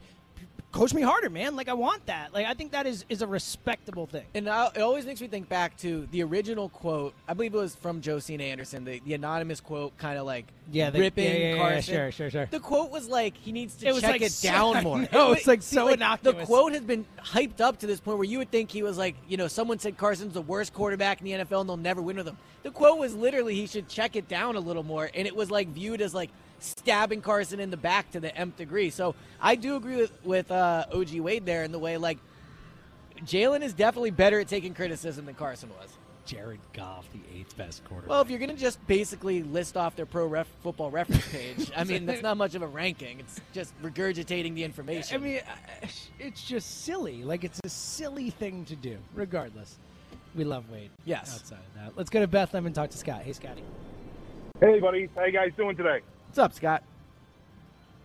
coach me harder, man. Like I want that. Like I think that is is a respectable thing. And uh, it always makes me think back to the original quote. I believe it was from Josina Anderson, the, the anonymous quote, kind of like Yeah, the- ripping yeah, yeah, yeah, Carson. sure, sure, sure. The quote was like he needs to It check like it so- down more. No, it's like so The innocuous. The quote has been hyped up to this point where you would think he was like, you know, someone said Carson's the worst quarterback in the NFL and they'll never win with him. The quote was literally he should check it down a little more, and it was like viewed as like stabbing Carson in the back to the nth degree. So I do agree with with uh, OG Wade there in the way like Jalen is definitely better at taking criticism than Carson was. Jared Goff, the eighth best quarterback. Well, if you're going to just basically list off their pro ref, football reference page, I mean, that's not much of a ranking. It's just regurgitating the information. I mean, it's just silly. Like it's a silly thing to do. Regardless, we love Wade. Yes. Outside of that, let's go to Bethlehem and talk to Scott. Hey, Scotty. Hey, buddy. How you guys doing today? What's up, Scott?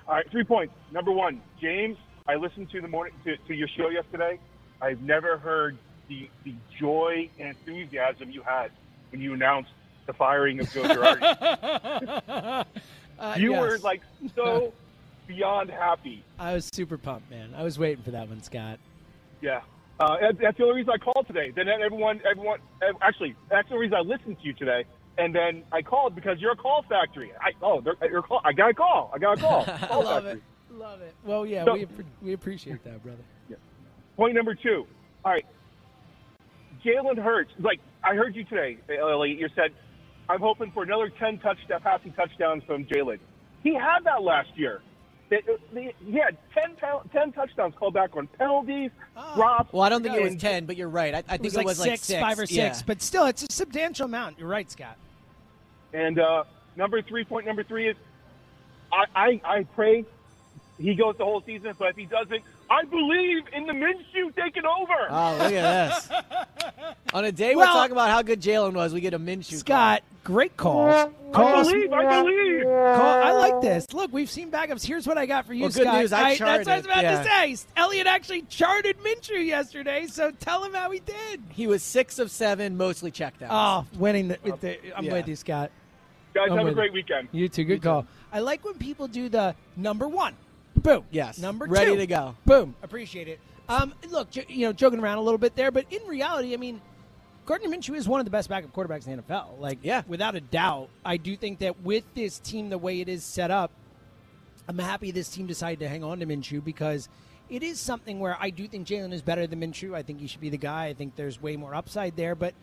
All right, three points. Number one, James. I listened to the morning to, to your show yesterday. I've never heard the the joy and enthusiasm you had when you announced the firing of Joe Girardi. Uh, you were like so beyond happy. I was super pumped, man. I was waiting for that one, Scott. Yeah. Uh, that's the only reason I called today. Then everyone, everyone, actually, that's the reason I listened to you today. And then I called because you're a call factory. I oh, you're call. I got a call. I got a call. I Call love factory. it. Love it. Well, yeah, So- we we appreciate that, brother. Point number two. All right. Jalen Hurts. Like I heard you today, Ellie. You said, "I'm hoping for another ten touchdown passing touchdowns from Jalen." He had that last year. They- they- He had 10, 10 touchdowns called back on penalties, drops. Well, I don't think it was 10, but you're right. I, I think it was, it like, was six, like six, five or six, Yeah. but still, it's a substantial amount. You're right, Scott. And uh, number three, point number three is, I, I I pray he goes the whole season, but if he doesn't, I believe in the Minshew taking over. Oh, look at this. On a day Well- we're talking about how good Jalen was, we get a Minshew. Scott, great call. I Call- believe, I believe. Call, I like this. Look, we've seen backups. Here's what I got for you, Well, good Scott. news, I that's what I was about yeah. to say. Elliot actually charted Minshew yesterday, so tell him how he did. He was six of seven, mostly checkdowns. Oh, winning the. With the I'm Yeah. with you, Scott. Guys, I'm have a great you. weekend. You too. Good call. I like when people do the number one. Boom. Yes. Number Ready two. to go. Boom. Appreciate it. Um, look, j- you know, joking around a little bit there, but in reality, I mean, Gardner Minshew is one of the best backup quarterbacks in the NFL. Like, Yeah. without a doubt. I do think that with this team, the way it is set up, I'm happy this team decided to hang on to Minshew because it is something where I do think Jalen is better than Minshew. I think he should be the guy. I think there's way more upside there, but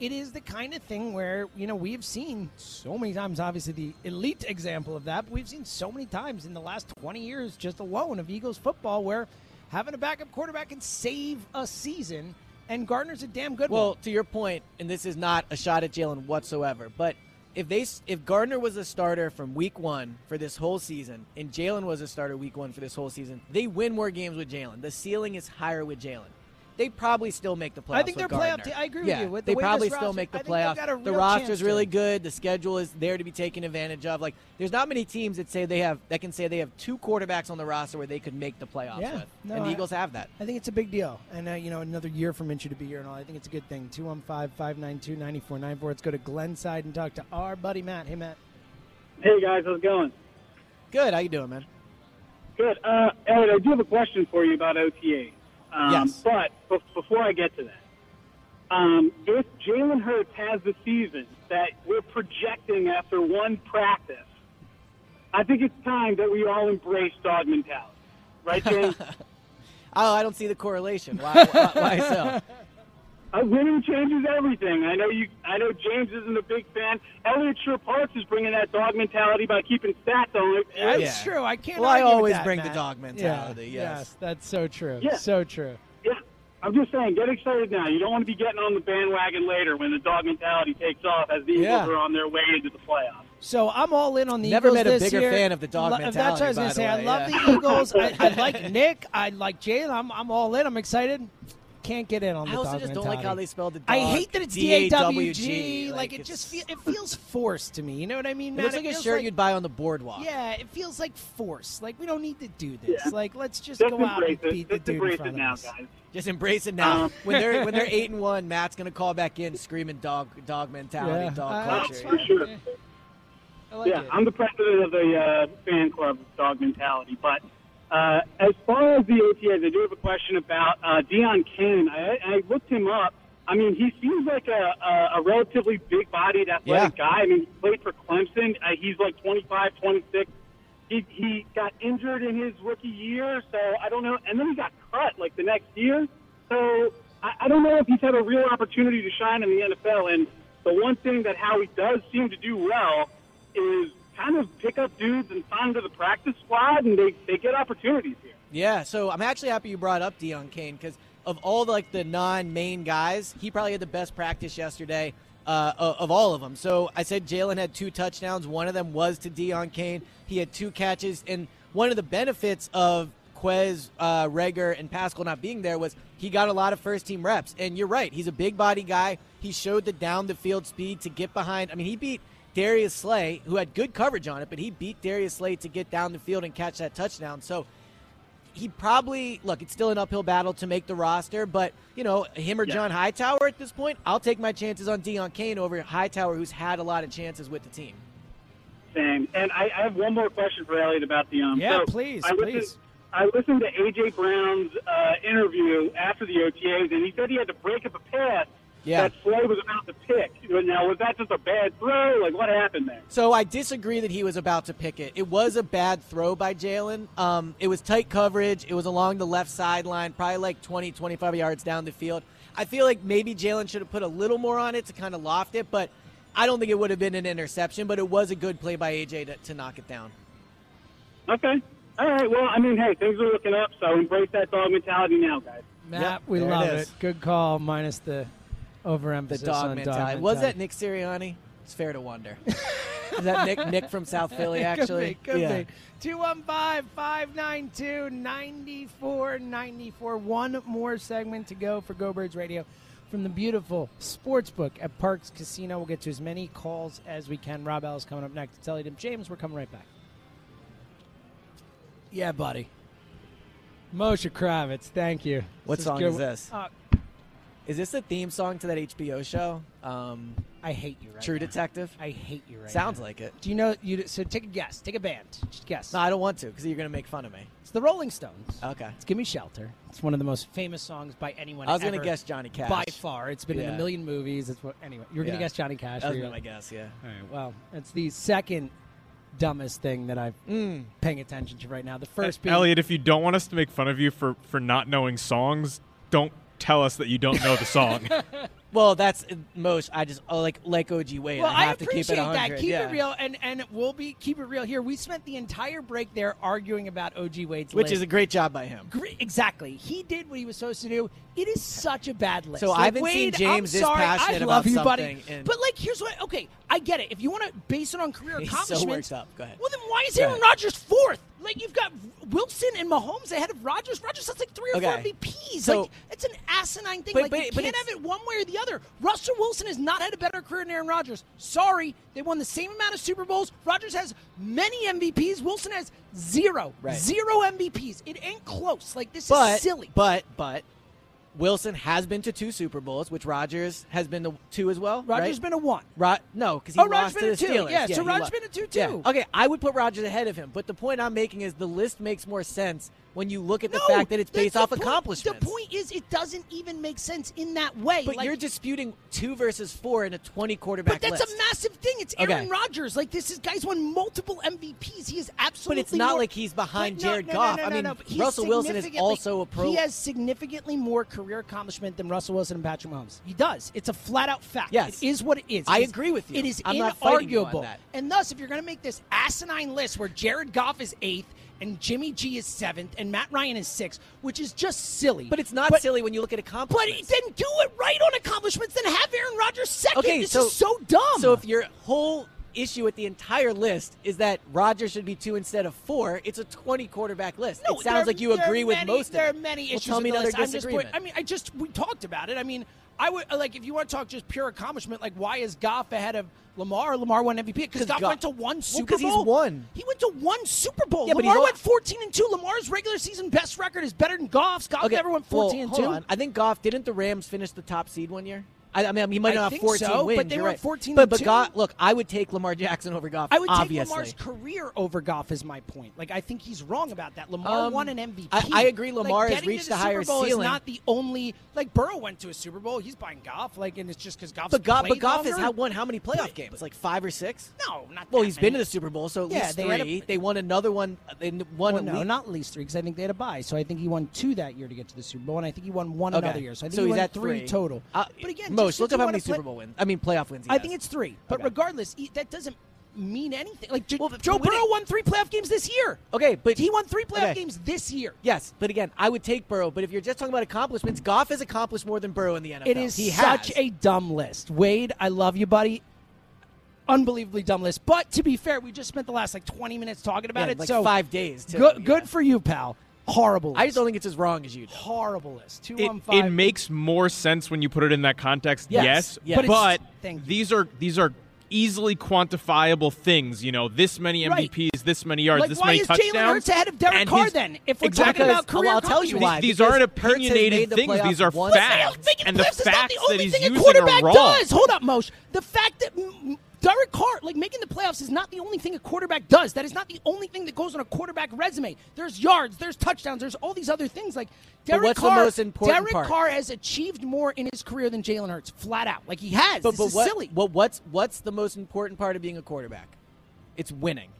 it is the kind of thing where you know we've seen so many times. Obviously, the elite example of that, but we've seen so many times in the last 20 years just alone of Eagles football where having a backup quarterback can save a season. And Gardner's a damn good one. Well, one. to your point, and this is not a shot at Jalen whatsoever, but if they if Gardner was a starter from week one for this whole season, and Jalen was a starter week one for this whole season, they win more games with Jalen. The ceiling is higher with Jalen. They probably still make the playoffs. I think with they're playoff Gardner. te- I agree with you. With the they way probably this still roster- make the I think playoffs. the real roster's chance to. really good. The schedule is there to be taken advantage of. Like, there's not many teams that say they have that can say they have two quarterbacks on the roster where they could make the playoffs Yeah, with, no, and the I- Eagles have that. I think it's a big deal. And, uh, you know, another year for Minshew to be here and all. I think it's a good thing. 215 592 9494. Let's go to Glenside and talk to our buddy Matt. Hey, Matt. Hey guys, how's it going? Good. How you doing, man? Good. Uh, Elliot, I do have a question for you about OTA. Um, Yes. But be- before I get to that, um, if Jalen Hurts has the season that we're projecting after one practice, I think it's time that we all embrace dog mentality. Right, James? Oh, I don't see the correlation. Why, why, why so? Uh, winning changes everything. I know you. I know James isn't a big fan. Elliot Shorr-Parks is bringing that dog mentality by keeping stats on it. That's Yeah. true. I can't. Well, I always that, bring the dog mentality, Yeah, yes. that's so true. Yeah. So true. Yeah, I'm just saying, get excited now. You don't want to be getting on the bandwagon later when the dog mentality takes off as the Eagles Yeah. are on their way into the playoffs. So I'm all in on the Never Eagles met a bigger year. fan of the dog Lo- That's what I was mentality, going to say. the I love yeah. the Eagles. I, I like Nick. I like Jalen. I'm, I'm all in. I'm excited. Can't get in on the I also dog just don't like how they spelled the I hate that it's D A W D-A-W-G. G. Like, it just feel, it feels forced to me. You know what I mean? It Matt? looks like a feels shirt you'd buy on the boardwalk. Yeah, it feels like force. Like we don't need to do this. Yeah. Like let's just, Just go out and embrace it. beat the Just dude in front it of now, us. guys. Just embrace it now. Um, when they're when they're eight and one, Matt's gonna call back in screaming dog dog mentality, Yeah. dog Uh, culture. that's For sure. I like yeah, it. I'm the president of the uh, fan club of dog mentality, but Uh, as far as the OTAs, I do have a question about uh, Deon Cain. I, I looked him up. I mean, he seems like a, a, a relatively big-bodied, athletic guy. I mean, he played for Clemson. Uh, he's like 25, 26. He he got injured in his rookie year, so I don't know. And then he got cut like the next year. So I, I don't know if he's had a real opportunity to shine in the NFL. And the one thing that Howie does seem to do well is kind of pick up dudes and sign to the practice squad, and they they get opportunities here. Yeah, so I'm actually happy you brought up Deon Cain because of all the, like the non-main guys, he probably had the best practice yesterday uh, of of all of them. So I said Jalen had two touchdowns. One of them was to Deon Cain. He had two catches, and one of the benefits of Quez, uh, Reagor, and Pascal not being there was he got a lot of first team reps. And you're right, he's a big body guy. He showed the down the field speed to get behind. I mean, he beat Darius Slay, who had good coverage on it, but he beat Darius Slay to get down the field and catch that touchdown. So he probably look. It's still an uphill battle to make the roster, but you know him or Yeah. John Hightower at this point. I'll take my chances on Deon Cain over Hightower, who's had a lot of chances with the team. Same. And I, I have one more question for Elliot about the um. Yeah, so please, I listened, please. I listened to AJ Brown's uh, interview after the OTAs, and he said he had to break up a pass Yeah. that Slay was about to pick. Now, was that just a bad throw? Like, what happened there? So I disagree that he was about to pick it. It was a bad throw by Jalen. Um, it was tight coverage. It was along the left sideline, probably like 20, 25 yards down the field. I feel like maybe Jalen should have put a little more on it to kind of loft it, but I don't think it would have been an interception. But it was a good play by AJ to, to knock it down. Okay. All right. Well, I mean, hey, things are looking up, so embrace that dog mentality now, guys. Matt, we there it love it. Good call, minus the The overemphasis dog on mentality. dog Was that. Nick Sirianni? It's fair to wonder. Is that Nick Nick from South Philly? Actually, Could be, could yeah. be. 215 592 9494. One more segment to go for Go Birds Radio from the beautiful Sportsbook at Parx Casino. We'll get to as many calls as we can. Rob Ellis coming up next. Tell you, James, we're coming right back. Yeah, buddy. Moshe Kravitz, thank you. What This song good. is this? Uh, Is this a theme song to that HBO show? Um, I hate you right True now. Detective. I hate you right Sounds now. like it. Do you know? You so take a guess. Take a band. Just guess. No, I don't want to because you're gonna make fun of me. It's the Rolling Stones. Okay. It's "Give Me Shelter." It's one of the most famous songs by anyone. I was gonna guess Johnny Cash. by far. It's been in a million movies. It's what anyway. You were gonna Yeah. guess Johnny Cash. That was my guess. Yeah. All right. Well, it's the second dumbest thing that I'm Mm. paying attention to right now. The first being Elliot, if you don't want us to make fun of you for for not knowing songs, don't tell us that you don't know the song. Well, that's most. I just oh, like like OG Wade. Well, I have I to keep appreciate it 100. that. Keep yeah. it real, and and we'll be keep it real here. We spent the entire break there arguing about OG Wade's Which list. is a great job by him. Great, exactly. He did what he was supposed to do. It is such a bad list. So I Like, haven't seen Wade, James I'm this sorry. passionate I love about you, buddy. something and- But like, here's what. Okay, I get it. If you want to base it on career He's so accomplishments, worked up. Go ahead. well, then why is Go Aaron ahead. Rodgers fourth? Like you've got Wilson and Mahomes ahead of Rodgers. Rodgers has like three or four MVPs. So- like it's an asinine thing. But- like but- you can't have it one way or the other. Russell Wilson has not had a better career than Aaron Rodgers. Sorry, they won the same amount of Super Bowls. Rodgers has many MVPs. Wilson has zero, Right. zero MVPs. It ain't close. Like this But is silly. but but Wilson has been to two Super Bowls, which Rodgers has been to two as well. Rodgers right? been a one. Ro- no, because he Oh, Rodgers lost been to a the two. Steelers. Yeah, so he Rodgers been a two, Yeah. too. Okay, I would put Rodgers ahead of him, but the point I'm making is the list makes more sense when you look at the No, fact that it's based off point- accomplishments. The point is, it doesn't even make sense in that way. but Like- you're disputing two versus four in a 20 quarterback But that's list. a massive thing. It's Okay. Aaron Rodgers. Like this is guy's won multiple MVPs. He is absolutely. But it's not more- like he's behind no, Jared no, Goff. I mean, no, but he's Russell Wilson is also a pro. He has significantly more career accomplishment than Russell Wilson and Patrick Mahomes. He does. It's a flat out fact. Yes. it is what it is. I It is- agree with you. It is I'm not fighting you on inarguable. that. And thus, if you're going to make this asinine list where Jared Goff is eighth. And Jimmy G is seventh, and Matt Ryan is sixth, which is just silly. But it's not silly when you look at accomplishments. But then do it right on accomplishments. Then have Aaron Rodgers second. Okay, this so is so dumb. So if your whole issue with the entire list is that Rodgers should be two instead of four, it's a 20 quarterback list. No, it sounds are- like you agree with many- most of There are many well. Tell me another list. Disagreement. point- I mean, I just we talked about it. I mean, I would like if you want to talk just pure accomplishment, like why is Goff ahead of Lamar? Lamar won MVP because 'Cause Goff Goff- went to one Well, Super 'cause he's won. He went to one Super Bowl. Yeah, Lamar went 14 and two. Lamar's regular season best record is better than Goff's. Goff never went 14 well, and two. on. I think Goff didn't the Rams finish the top seed one year. I, I mean, he might not have 14 so, wins, but they were right. 14. But, but God, look, I would take Lamar Jackson over Goff. I would obviously. take Lamar's career over Goff. Is my point. Like I think he's wrong about that. Lamar um, won an MVP. I, I agree. Lamar like, has reached the, higher Super Bowl ceiling. Is not the only like Burrow went to a Super Bowl. He's buying Goff. Like, and it's just because Goff. But Goff, but Goff has won how many playoff but, games? Like five or six? No, not. Well, he's many. been to the Super Bowl, so at yeah, least they three. They won another one. They won. Well, no, not at least three because I think they had a buy. So I think he won two that year to get to the Super Bowl, and I think he won one another year. So I think so he's at three total. Uh, but again, close. Look up how many Super Bowl wins. I mean, playoff wins. I has. think it's three. But okay. regardless, that doesn't mean anything. Like well, Joe Burrow it. won three playoff games this year. Okay, but he won three playoff okay. games this year. Yes, but again, I would take Burrow. But if you're just talking about accomplishments, Goff has accomplished more than Burrow in the NFL. It is he such has. a dumb list. Wade, I love you, buddy. Unbelievably dumb list. But to be fair, we just spent the last like 20 minutes talking about yeah, it. Like so five days. Too. Good, yeah. good for you, pal. Horrible. I just don't think it's as wrong as you. Do. Horrible list. Two it, five. It makes more sense when you put it in that context. Yes, yes. yes. but, but these are these are easily quantifiable things. You know, this many MVPs, right. this many yards, like, this many touchdowns. Why is Jalen Hurts ahead of Derek Carr then? If we're exactly, talking about career, I'll tell you why. These, aren't opinionated the things. These are facts, and the facts the that he's using are wrong. Does. Hold up, Moshe. The fact that Derek Carr, like making the playoffs is not the only thing a quarterback does. That is not the only thing that goes on a quarterback resume. There's yards, there's touchdowns, there's all these other things. Like Derek Carr, Derek part? Carr has achieved more in his career than Jalen Hurts, flat out. Like he has. But, this but what, silly. Well, what's what's the most important part of being a quarterback? It's winning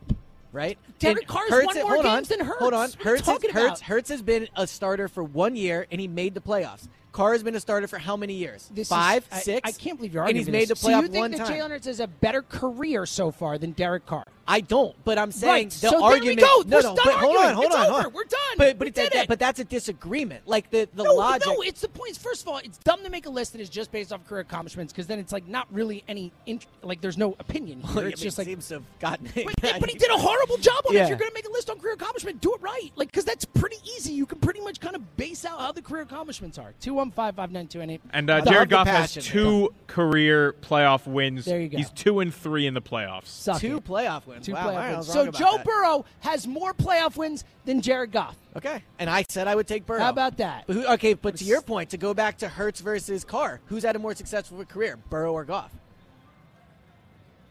right? Derek Carr's Hurts, won more hold games on, than Hurts. Hold on, Hurts, Hurts, Hurts has been a starter for one year, and he made the playoffs. Carr has been a starter for how many years? This Five, is, six. I, I, can't believe you're arguing. And he's made the playoff so you think that Jalen Jay Leonard has a better career so far than Derek Carr. I don't, but I'm saying right. the so argument. There we go. No, We're no, but hold on, hold it's on, over. Hold on. We're done. But, but, but that's a disagreement. Like the the no, logic. No, it's the points. First of all, it's dumb to make a list that is just based off career accomplishments because then it's like not really any int- like there's no opinion. Well, it's just like seems to have gotten. But, but, he did a horrible job on yeah. it. If you're gonna make a list on career accomplishment, do it right. Like because that's pretty easy. You can pretty much kind of base out how the career accomplishments are. Two. And uh, Jared Goff has two career playoff wins. There you go. He's two and three in the playoffs. Suck two it. playoff wins. Two wow, playoff wins. So Joe that. Burrow has more playoff wins than Jared Goff. Okay, and I said I would take Burrow. How about that? But who, okay, but to your point, to go back to Hurts versus Carr, who's had a more successful career, Burrow or Goff?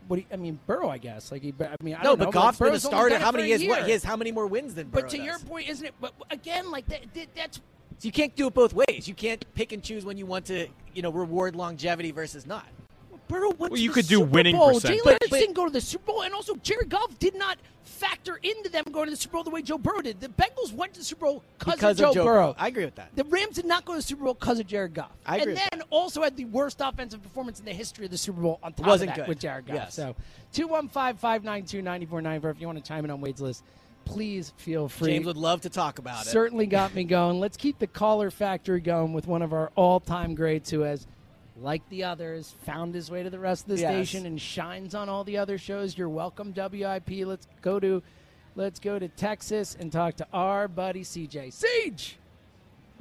What you, I mean, Burrow, I guess. Like, he, I mean, I no, don't but know. Goff's like, been a starter. How many years? What he has? How many more wins than Burrow? But to does. your point, isn't it? But again, like that, that, that's so you can't do it both ways. You can't pick and choose when you want to, you know, reward longevity versus not. Burrow went well, you could do Super winning Bowl. Jalen Hurts didn't go to the Super Bowl, and also Jared Goff did not factor into them going to the Super Bowl the way Joe Burrow did. The Bengals went to the Super Bowl because of, Joe, Joe Burrow. Burrow. I agree with that. The Rams did not go to the Super Bowl because of Jared Goff. I agree. And then that. also had the worst offensive performance in the history of the Super Bowl on top Wasn't of that good. with Jared Goff. Yes. So two one five five nine two ninety four nine if you want to chime in on Wade's list please feel free. James would love to talk about it. Certainly got me going. Let's keep the caller factory going with one of our all time greats who has, like the others, found his way to the rest of the yes. station and shines on all the other shows. You're welcome, WIP. Let's go to let's go to Texas and talk to our buddy CJ. Siege!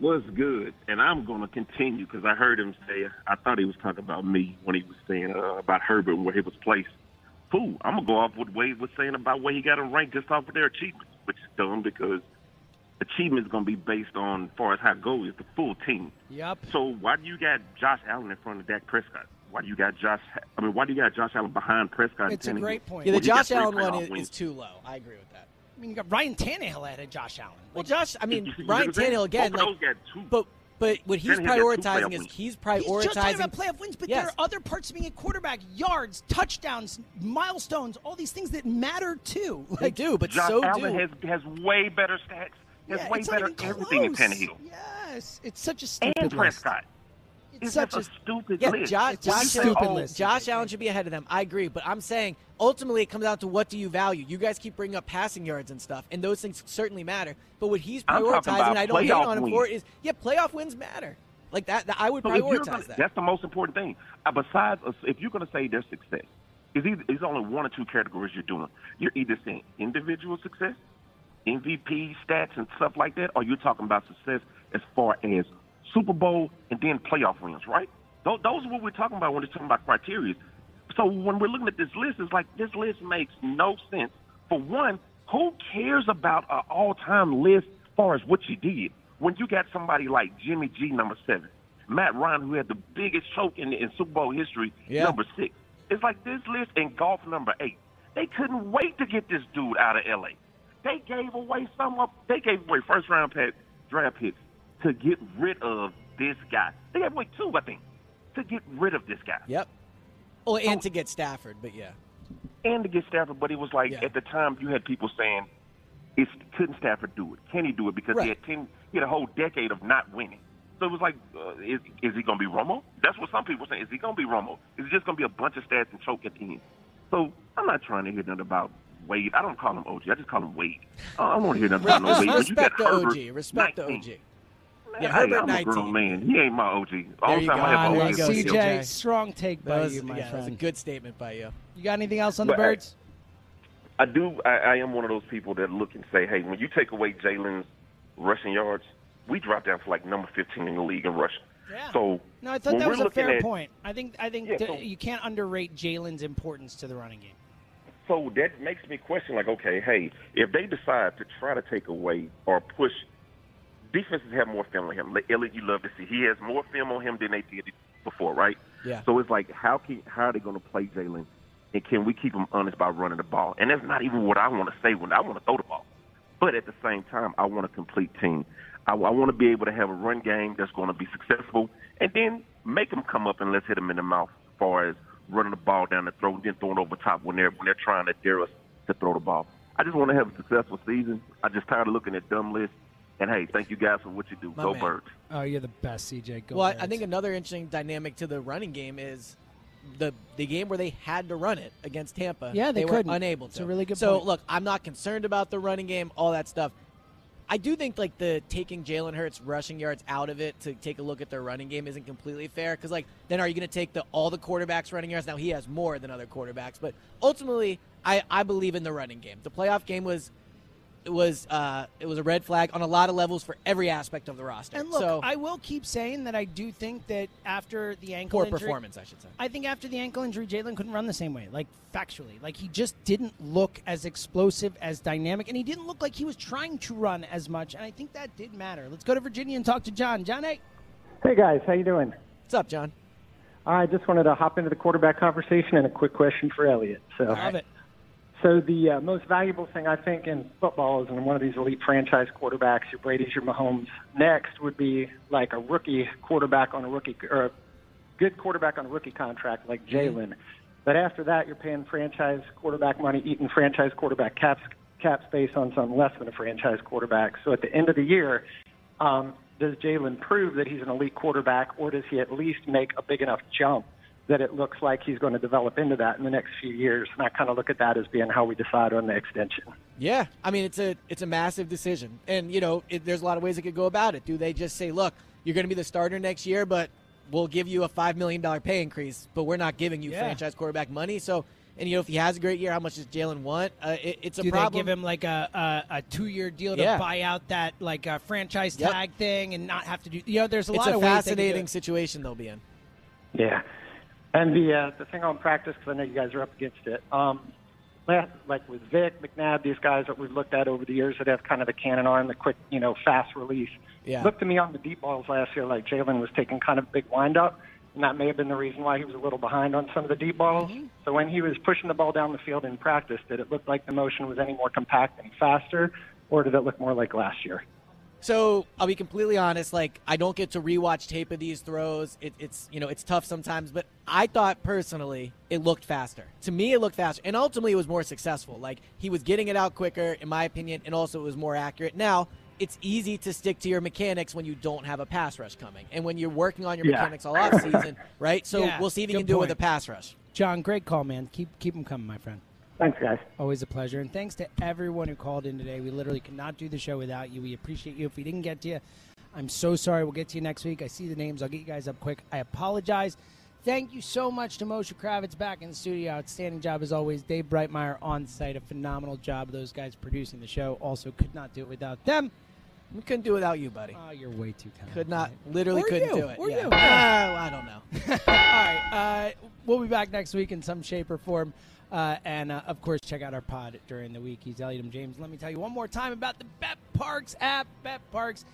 Was good? And I'm going to continue because I heard him say, I thought he was talking about me when he was saying uh, about Herbert where he was placed cool. I'm gonna go off what Wade was saying about where he got them ranked just off of their achievements, which is dumb because achievements gonna be based on as far as how go is the full team. Yep. So why do you got Josh Allen in front of Dak Prescott? Why do you got Josh? I mean, why do you got Josh Allen behind Prescott? It's a great point. Yeah, the Josh Allen one is, too low. I agree with that. I mean, you got Ryan Tannehill ahead of Josh Allen. Well, Josh, I mean, Ryan Tannehill again. Like, but but what he's prioritizing is he's prioritizing. He's just talking about playoff wins, but yes. there are other parts of being a quarterback: yards, touchdowns, milestones, all these things that matter too. Like, they do, but Josh so Allen do. has has way better stats. Has yeah, way better everything than Tannehill. Yes, it's such a stupid and Prescott it's such a, a stupid yeah, list. Josh, Josh, stupid list. Josh Allen should be ahead of them. I agree, but I'm saying ultimately it comes down to what do you value. You guys keep bringing up passing yards and stuff, and those things certainly matter. But what he's prioritizing, and I don't hate on him for it, is yeah, playoff wins matter. Like that, that I would so prioritize gonna, that. That's the most important thing. Uh, besides, uh, if you're going to say their success, is either it's only one or two categories you're doing. You're either saying individual success, MVP stats, and stuff like that, or you're talking about success as far as Super Bowl and then playoff wins, right? Those, those are what we're talking about when we're talking about criteria. So when we're looking at this list, it's like this list makes no sense. For one, who cares about an all-time list as far as what you did when you got somebody like Jimmy G, number seven, Matt Ryan, who had the biggest choke in, in Super Bowl history, Yeah. number six. It's like this list in Goff number eight. They couldn't wait to get this dude out of L.A. They gave away some of. They gave away first round pick, draft picks to get rid of this guy. They gave away two, I think, to get rid of this guy. Yep. Well, and to get Stafford, but yeah. and to get Stafford. But it was like at the time you had people saying, "Is couldn't Stafford do it? Can he do it?" Because he had ten, he had a whole decade of not winning. So it was like, uh, is, is he going to be Romo? That's what some people say. Is he going to be Romo? Is it just going to be a bunch of stats and choke at the end? So I'm not trying to hear nothing about Wade. I don't call him OG. I just call him Wade. I don't want to hear nothing about no Wade. But you got Respect the Herbert, OG. Respect the OG. Man, Yeah, hey, Herbert I'm a grown man. He ain't my OG. All There the you time go. I have There OG. you go, CJ, CJ. strong take by That was, you, my yeah, that was a good statement by you. You got anything else on the But, hey, birds? I do. I, I am one of those people that look and say, "Hey, when you take away Jalen's rushing yards, we drop down to like number 15 in the league in rushing." Yeah. So No, I thought that was a fair at- point. I think I think Yeah, th- so- you can't underrate Jalen's importance to the running game. So that makes me question, like, okay, hey, if they decide to try to take away or push, defenses have more film on him. Eliot, you love to see he has more film on him than they did before, right? Yeah. So it's like, how can how are they going to play Jalen, and can we keep him honest by running the ball? And that's not even what I want to say when I want to throw the ball. But at the same time, I want a complete team. I, I want to be able to have a run game that's going to be successful, and then make them come up and let's hit them in the mouth as far as running the ball down the throat, and then throwing over top when they're when they're trying to dare us to throw the ball. I just want to have a successful season. I just tired of looking at dumb lists. And hey, thank you guys for what you do. My Go man. Birds. Oh, you're the best, CJ. Go well, I- Birds. I think another interesting dynamic to the running game is the the game where they had to run it against Tampa. Yeah, they were unable to. It's a really good So point. look, I'm not concerned about the running game, all that stuff. I do think like the taking Jalen Hurts rushing yards out of it to take a look at their running game isn't completely fair because like then are you going to take the all the quarterbacks running yards? Now he has more than other quarterbacks, but ultimately I I believe in the running game. The playoff game was it was uh it was a red flag on a lot of levels for every aspect of the roster. And look, so I will keep saying that I do think that after the ankle poor injury, performance, I should say. I think after the ankle injury, Jalen couldn't run the same way. Like factually, like he just didn't look as explosive, as dynamic, and he didn't look like he was trying to run as much. And I think that did matter. Let's go to Virginia and talk to John. John, hey, Hey guys, how you doing? What's up, John? I just wanted to hop into the quarterback conversation and a quick question for Eliot. So, love it. So the uh, most valuable thing I think in football is in one of these elite franchise quarterbacks, your Brady's, your Mahomes. Next would be like a rookie quarterback on a rookie or a good quarterback on a rookie contract like Jalen. But after that, you're paying franchise quarterback money, eating franchise quarterback cap cap space on something less than a franchise quarterback. So at the end of the year, um, does Jalen prove that he's an elite quarterback, or does he at least make a big enough jump that it looks like he's going to develop into that in the next few years? And I kind of look at that as being how we decide on the extension. Yeah, I mean it's a it's a massive decision, and you know it, there's a lot of ways it could go about it. Do they just say, "Look, you're going to be the starter next year, but we'll give you a five million dollar pay increase, but we're not giving you Yeah. franchise quarterback money"? So, and you know if he has a great year, how much does Jalen want? Uh, it, it's a do problem. they give him like a a, a two year deal to Yeah. buy out that like uh, franchise Yep. tag thing and not have to do? You know, there's a it's lot a of ways they could do fascinating it. situation they'll be in. Yeah. And the uh, the thing on practice, because I know you guys are up against it. Um, like with Vic, McNabb, these guys that we've looked at over the years that have kind of the cannon arm, the quick, you know, fast release. Yeah. Looked to me on the deep balls last year like Jalen was taking kind of big wind up, and that may have been the reason why he was a little behind on some of the deep balls. So when he was pushing the ball down the field in practice, did it look like the motion was any more compact and faster, or did it look more like last year? So I'll be completely honest. Like I don't get to rewatch tape of these throws. It, it's you know it's tough sometimes, but I thought personally it looked faster. To me, it looked faster, and ultimately it was more successful. Like he was getting it out quicker, in my opinion, and also it was more accurate. Now it's easy to stick to your mechanics when you don't have a pass rush coming, and when you're working on your Yeah. mechanics all off season, right? So Yeah, we'll see if he good can do it with a pass rush. John, great call, man. Keep keep them coming, my friend. Thanks, guys. Always a pleasure. And thanks to everyone who called in today. We literally could not do the show without you. We appreciate you. If we didn't get to you, I'm so sorry. We'll get to you next week. I see the names. I'll get you guys up quick. I apologize. Thank you so much to Moshe Kravitz back in the studio. Outstanding job as always. Dave Breitmeyer on site. A phenomenal job. Those guys producing the show. Also could not do it without them. We couldn't do it without you, buddy. Oh, you're way too kind. Could not, literally Or couldn't you, do it. or yeah. you. Uh, I don't know. All right. Uh, we'll be back next week in some shape or form. Uh, and uh, of course, check out our pod during the week. He's Elliot M. James. Let me tell you one more time about the Bet Parks app. Bet Parks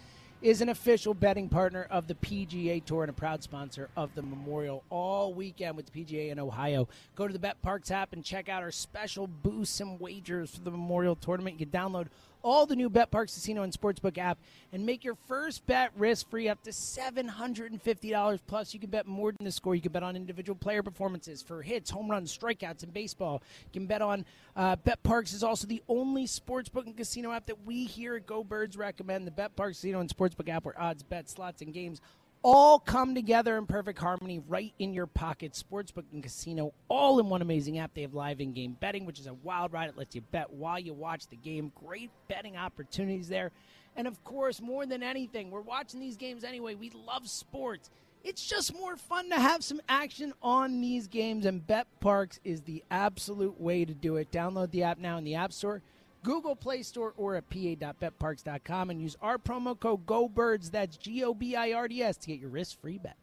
is an official betting partner of the PGA Tour and a proud sponsor of the Memorial all weekend with the PGA in Ohio. Go to the BetParx app and check out our special boosts and wagers for the Memorial Tournament. You can download all the new BetParx Casino and Sportsbook app and make your first bet risk free up to $750. Plus, you can bet more than the score. You can bet on individual player performances for hits, home runs, strikeouts in baseball. You can bet on uh, BetParx is also the only sportsbook and casino app that we here at Go Birds recommend. The BetParx Casino and Sportsbook app where odds, bets, slots, and games all come together in perfect harmony right in your pocket. Sportsbook and casino, all in one amazing app. They have live in game betting, which is a wild ride. It lets you bet while you watch the game. Great betting opportunities there. And of course, more than anything, we're watching these games anyway. We love sports. It's just more fun to have some action on these games, and Bet Parks is the absolute way to do it. Download the app now in the App Store. Google Play Store or at pa.betparx.com and use our promo code GOBIRDS, that's G O B I R D S, to get your risk free bet.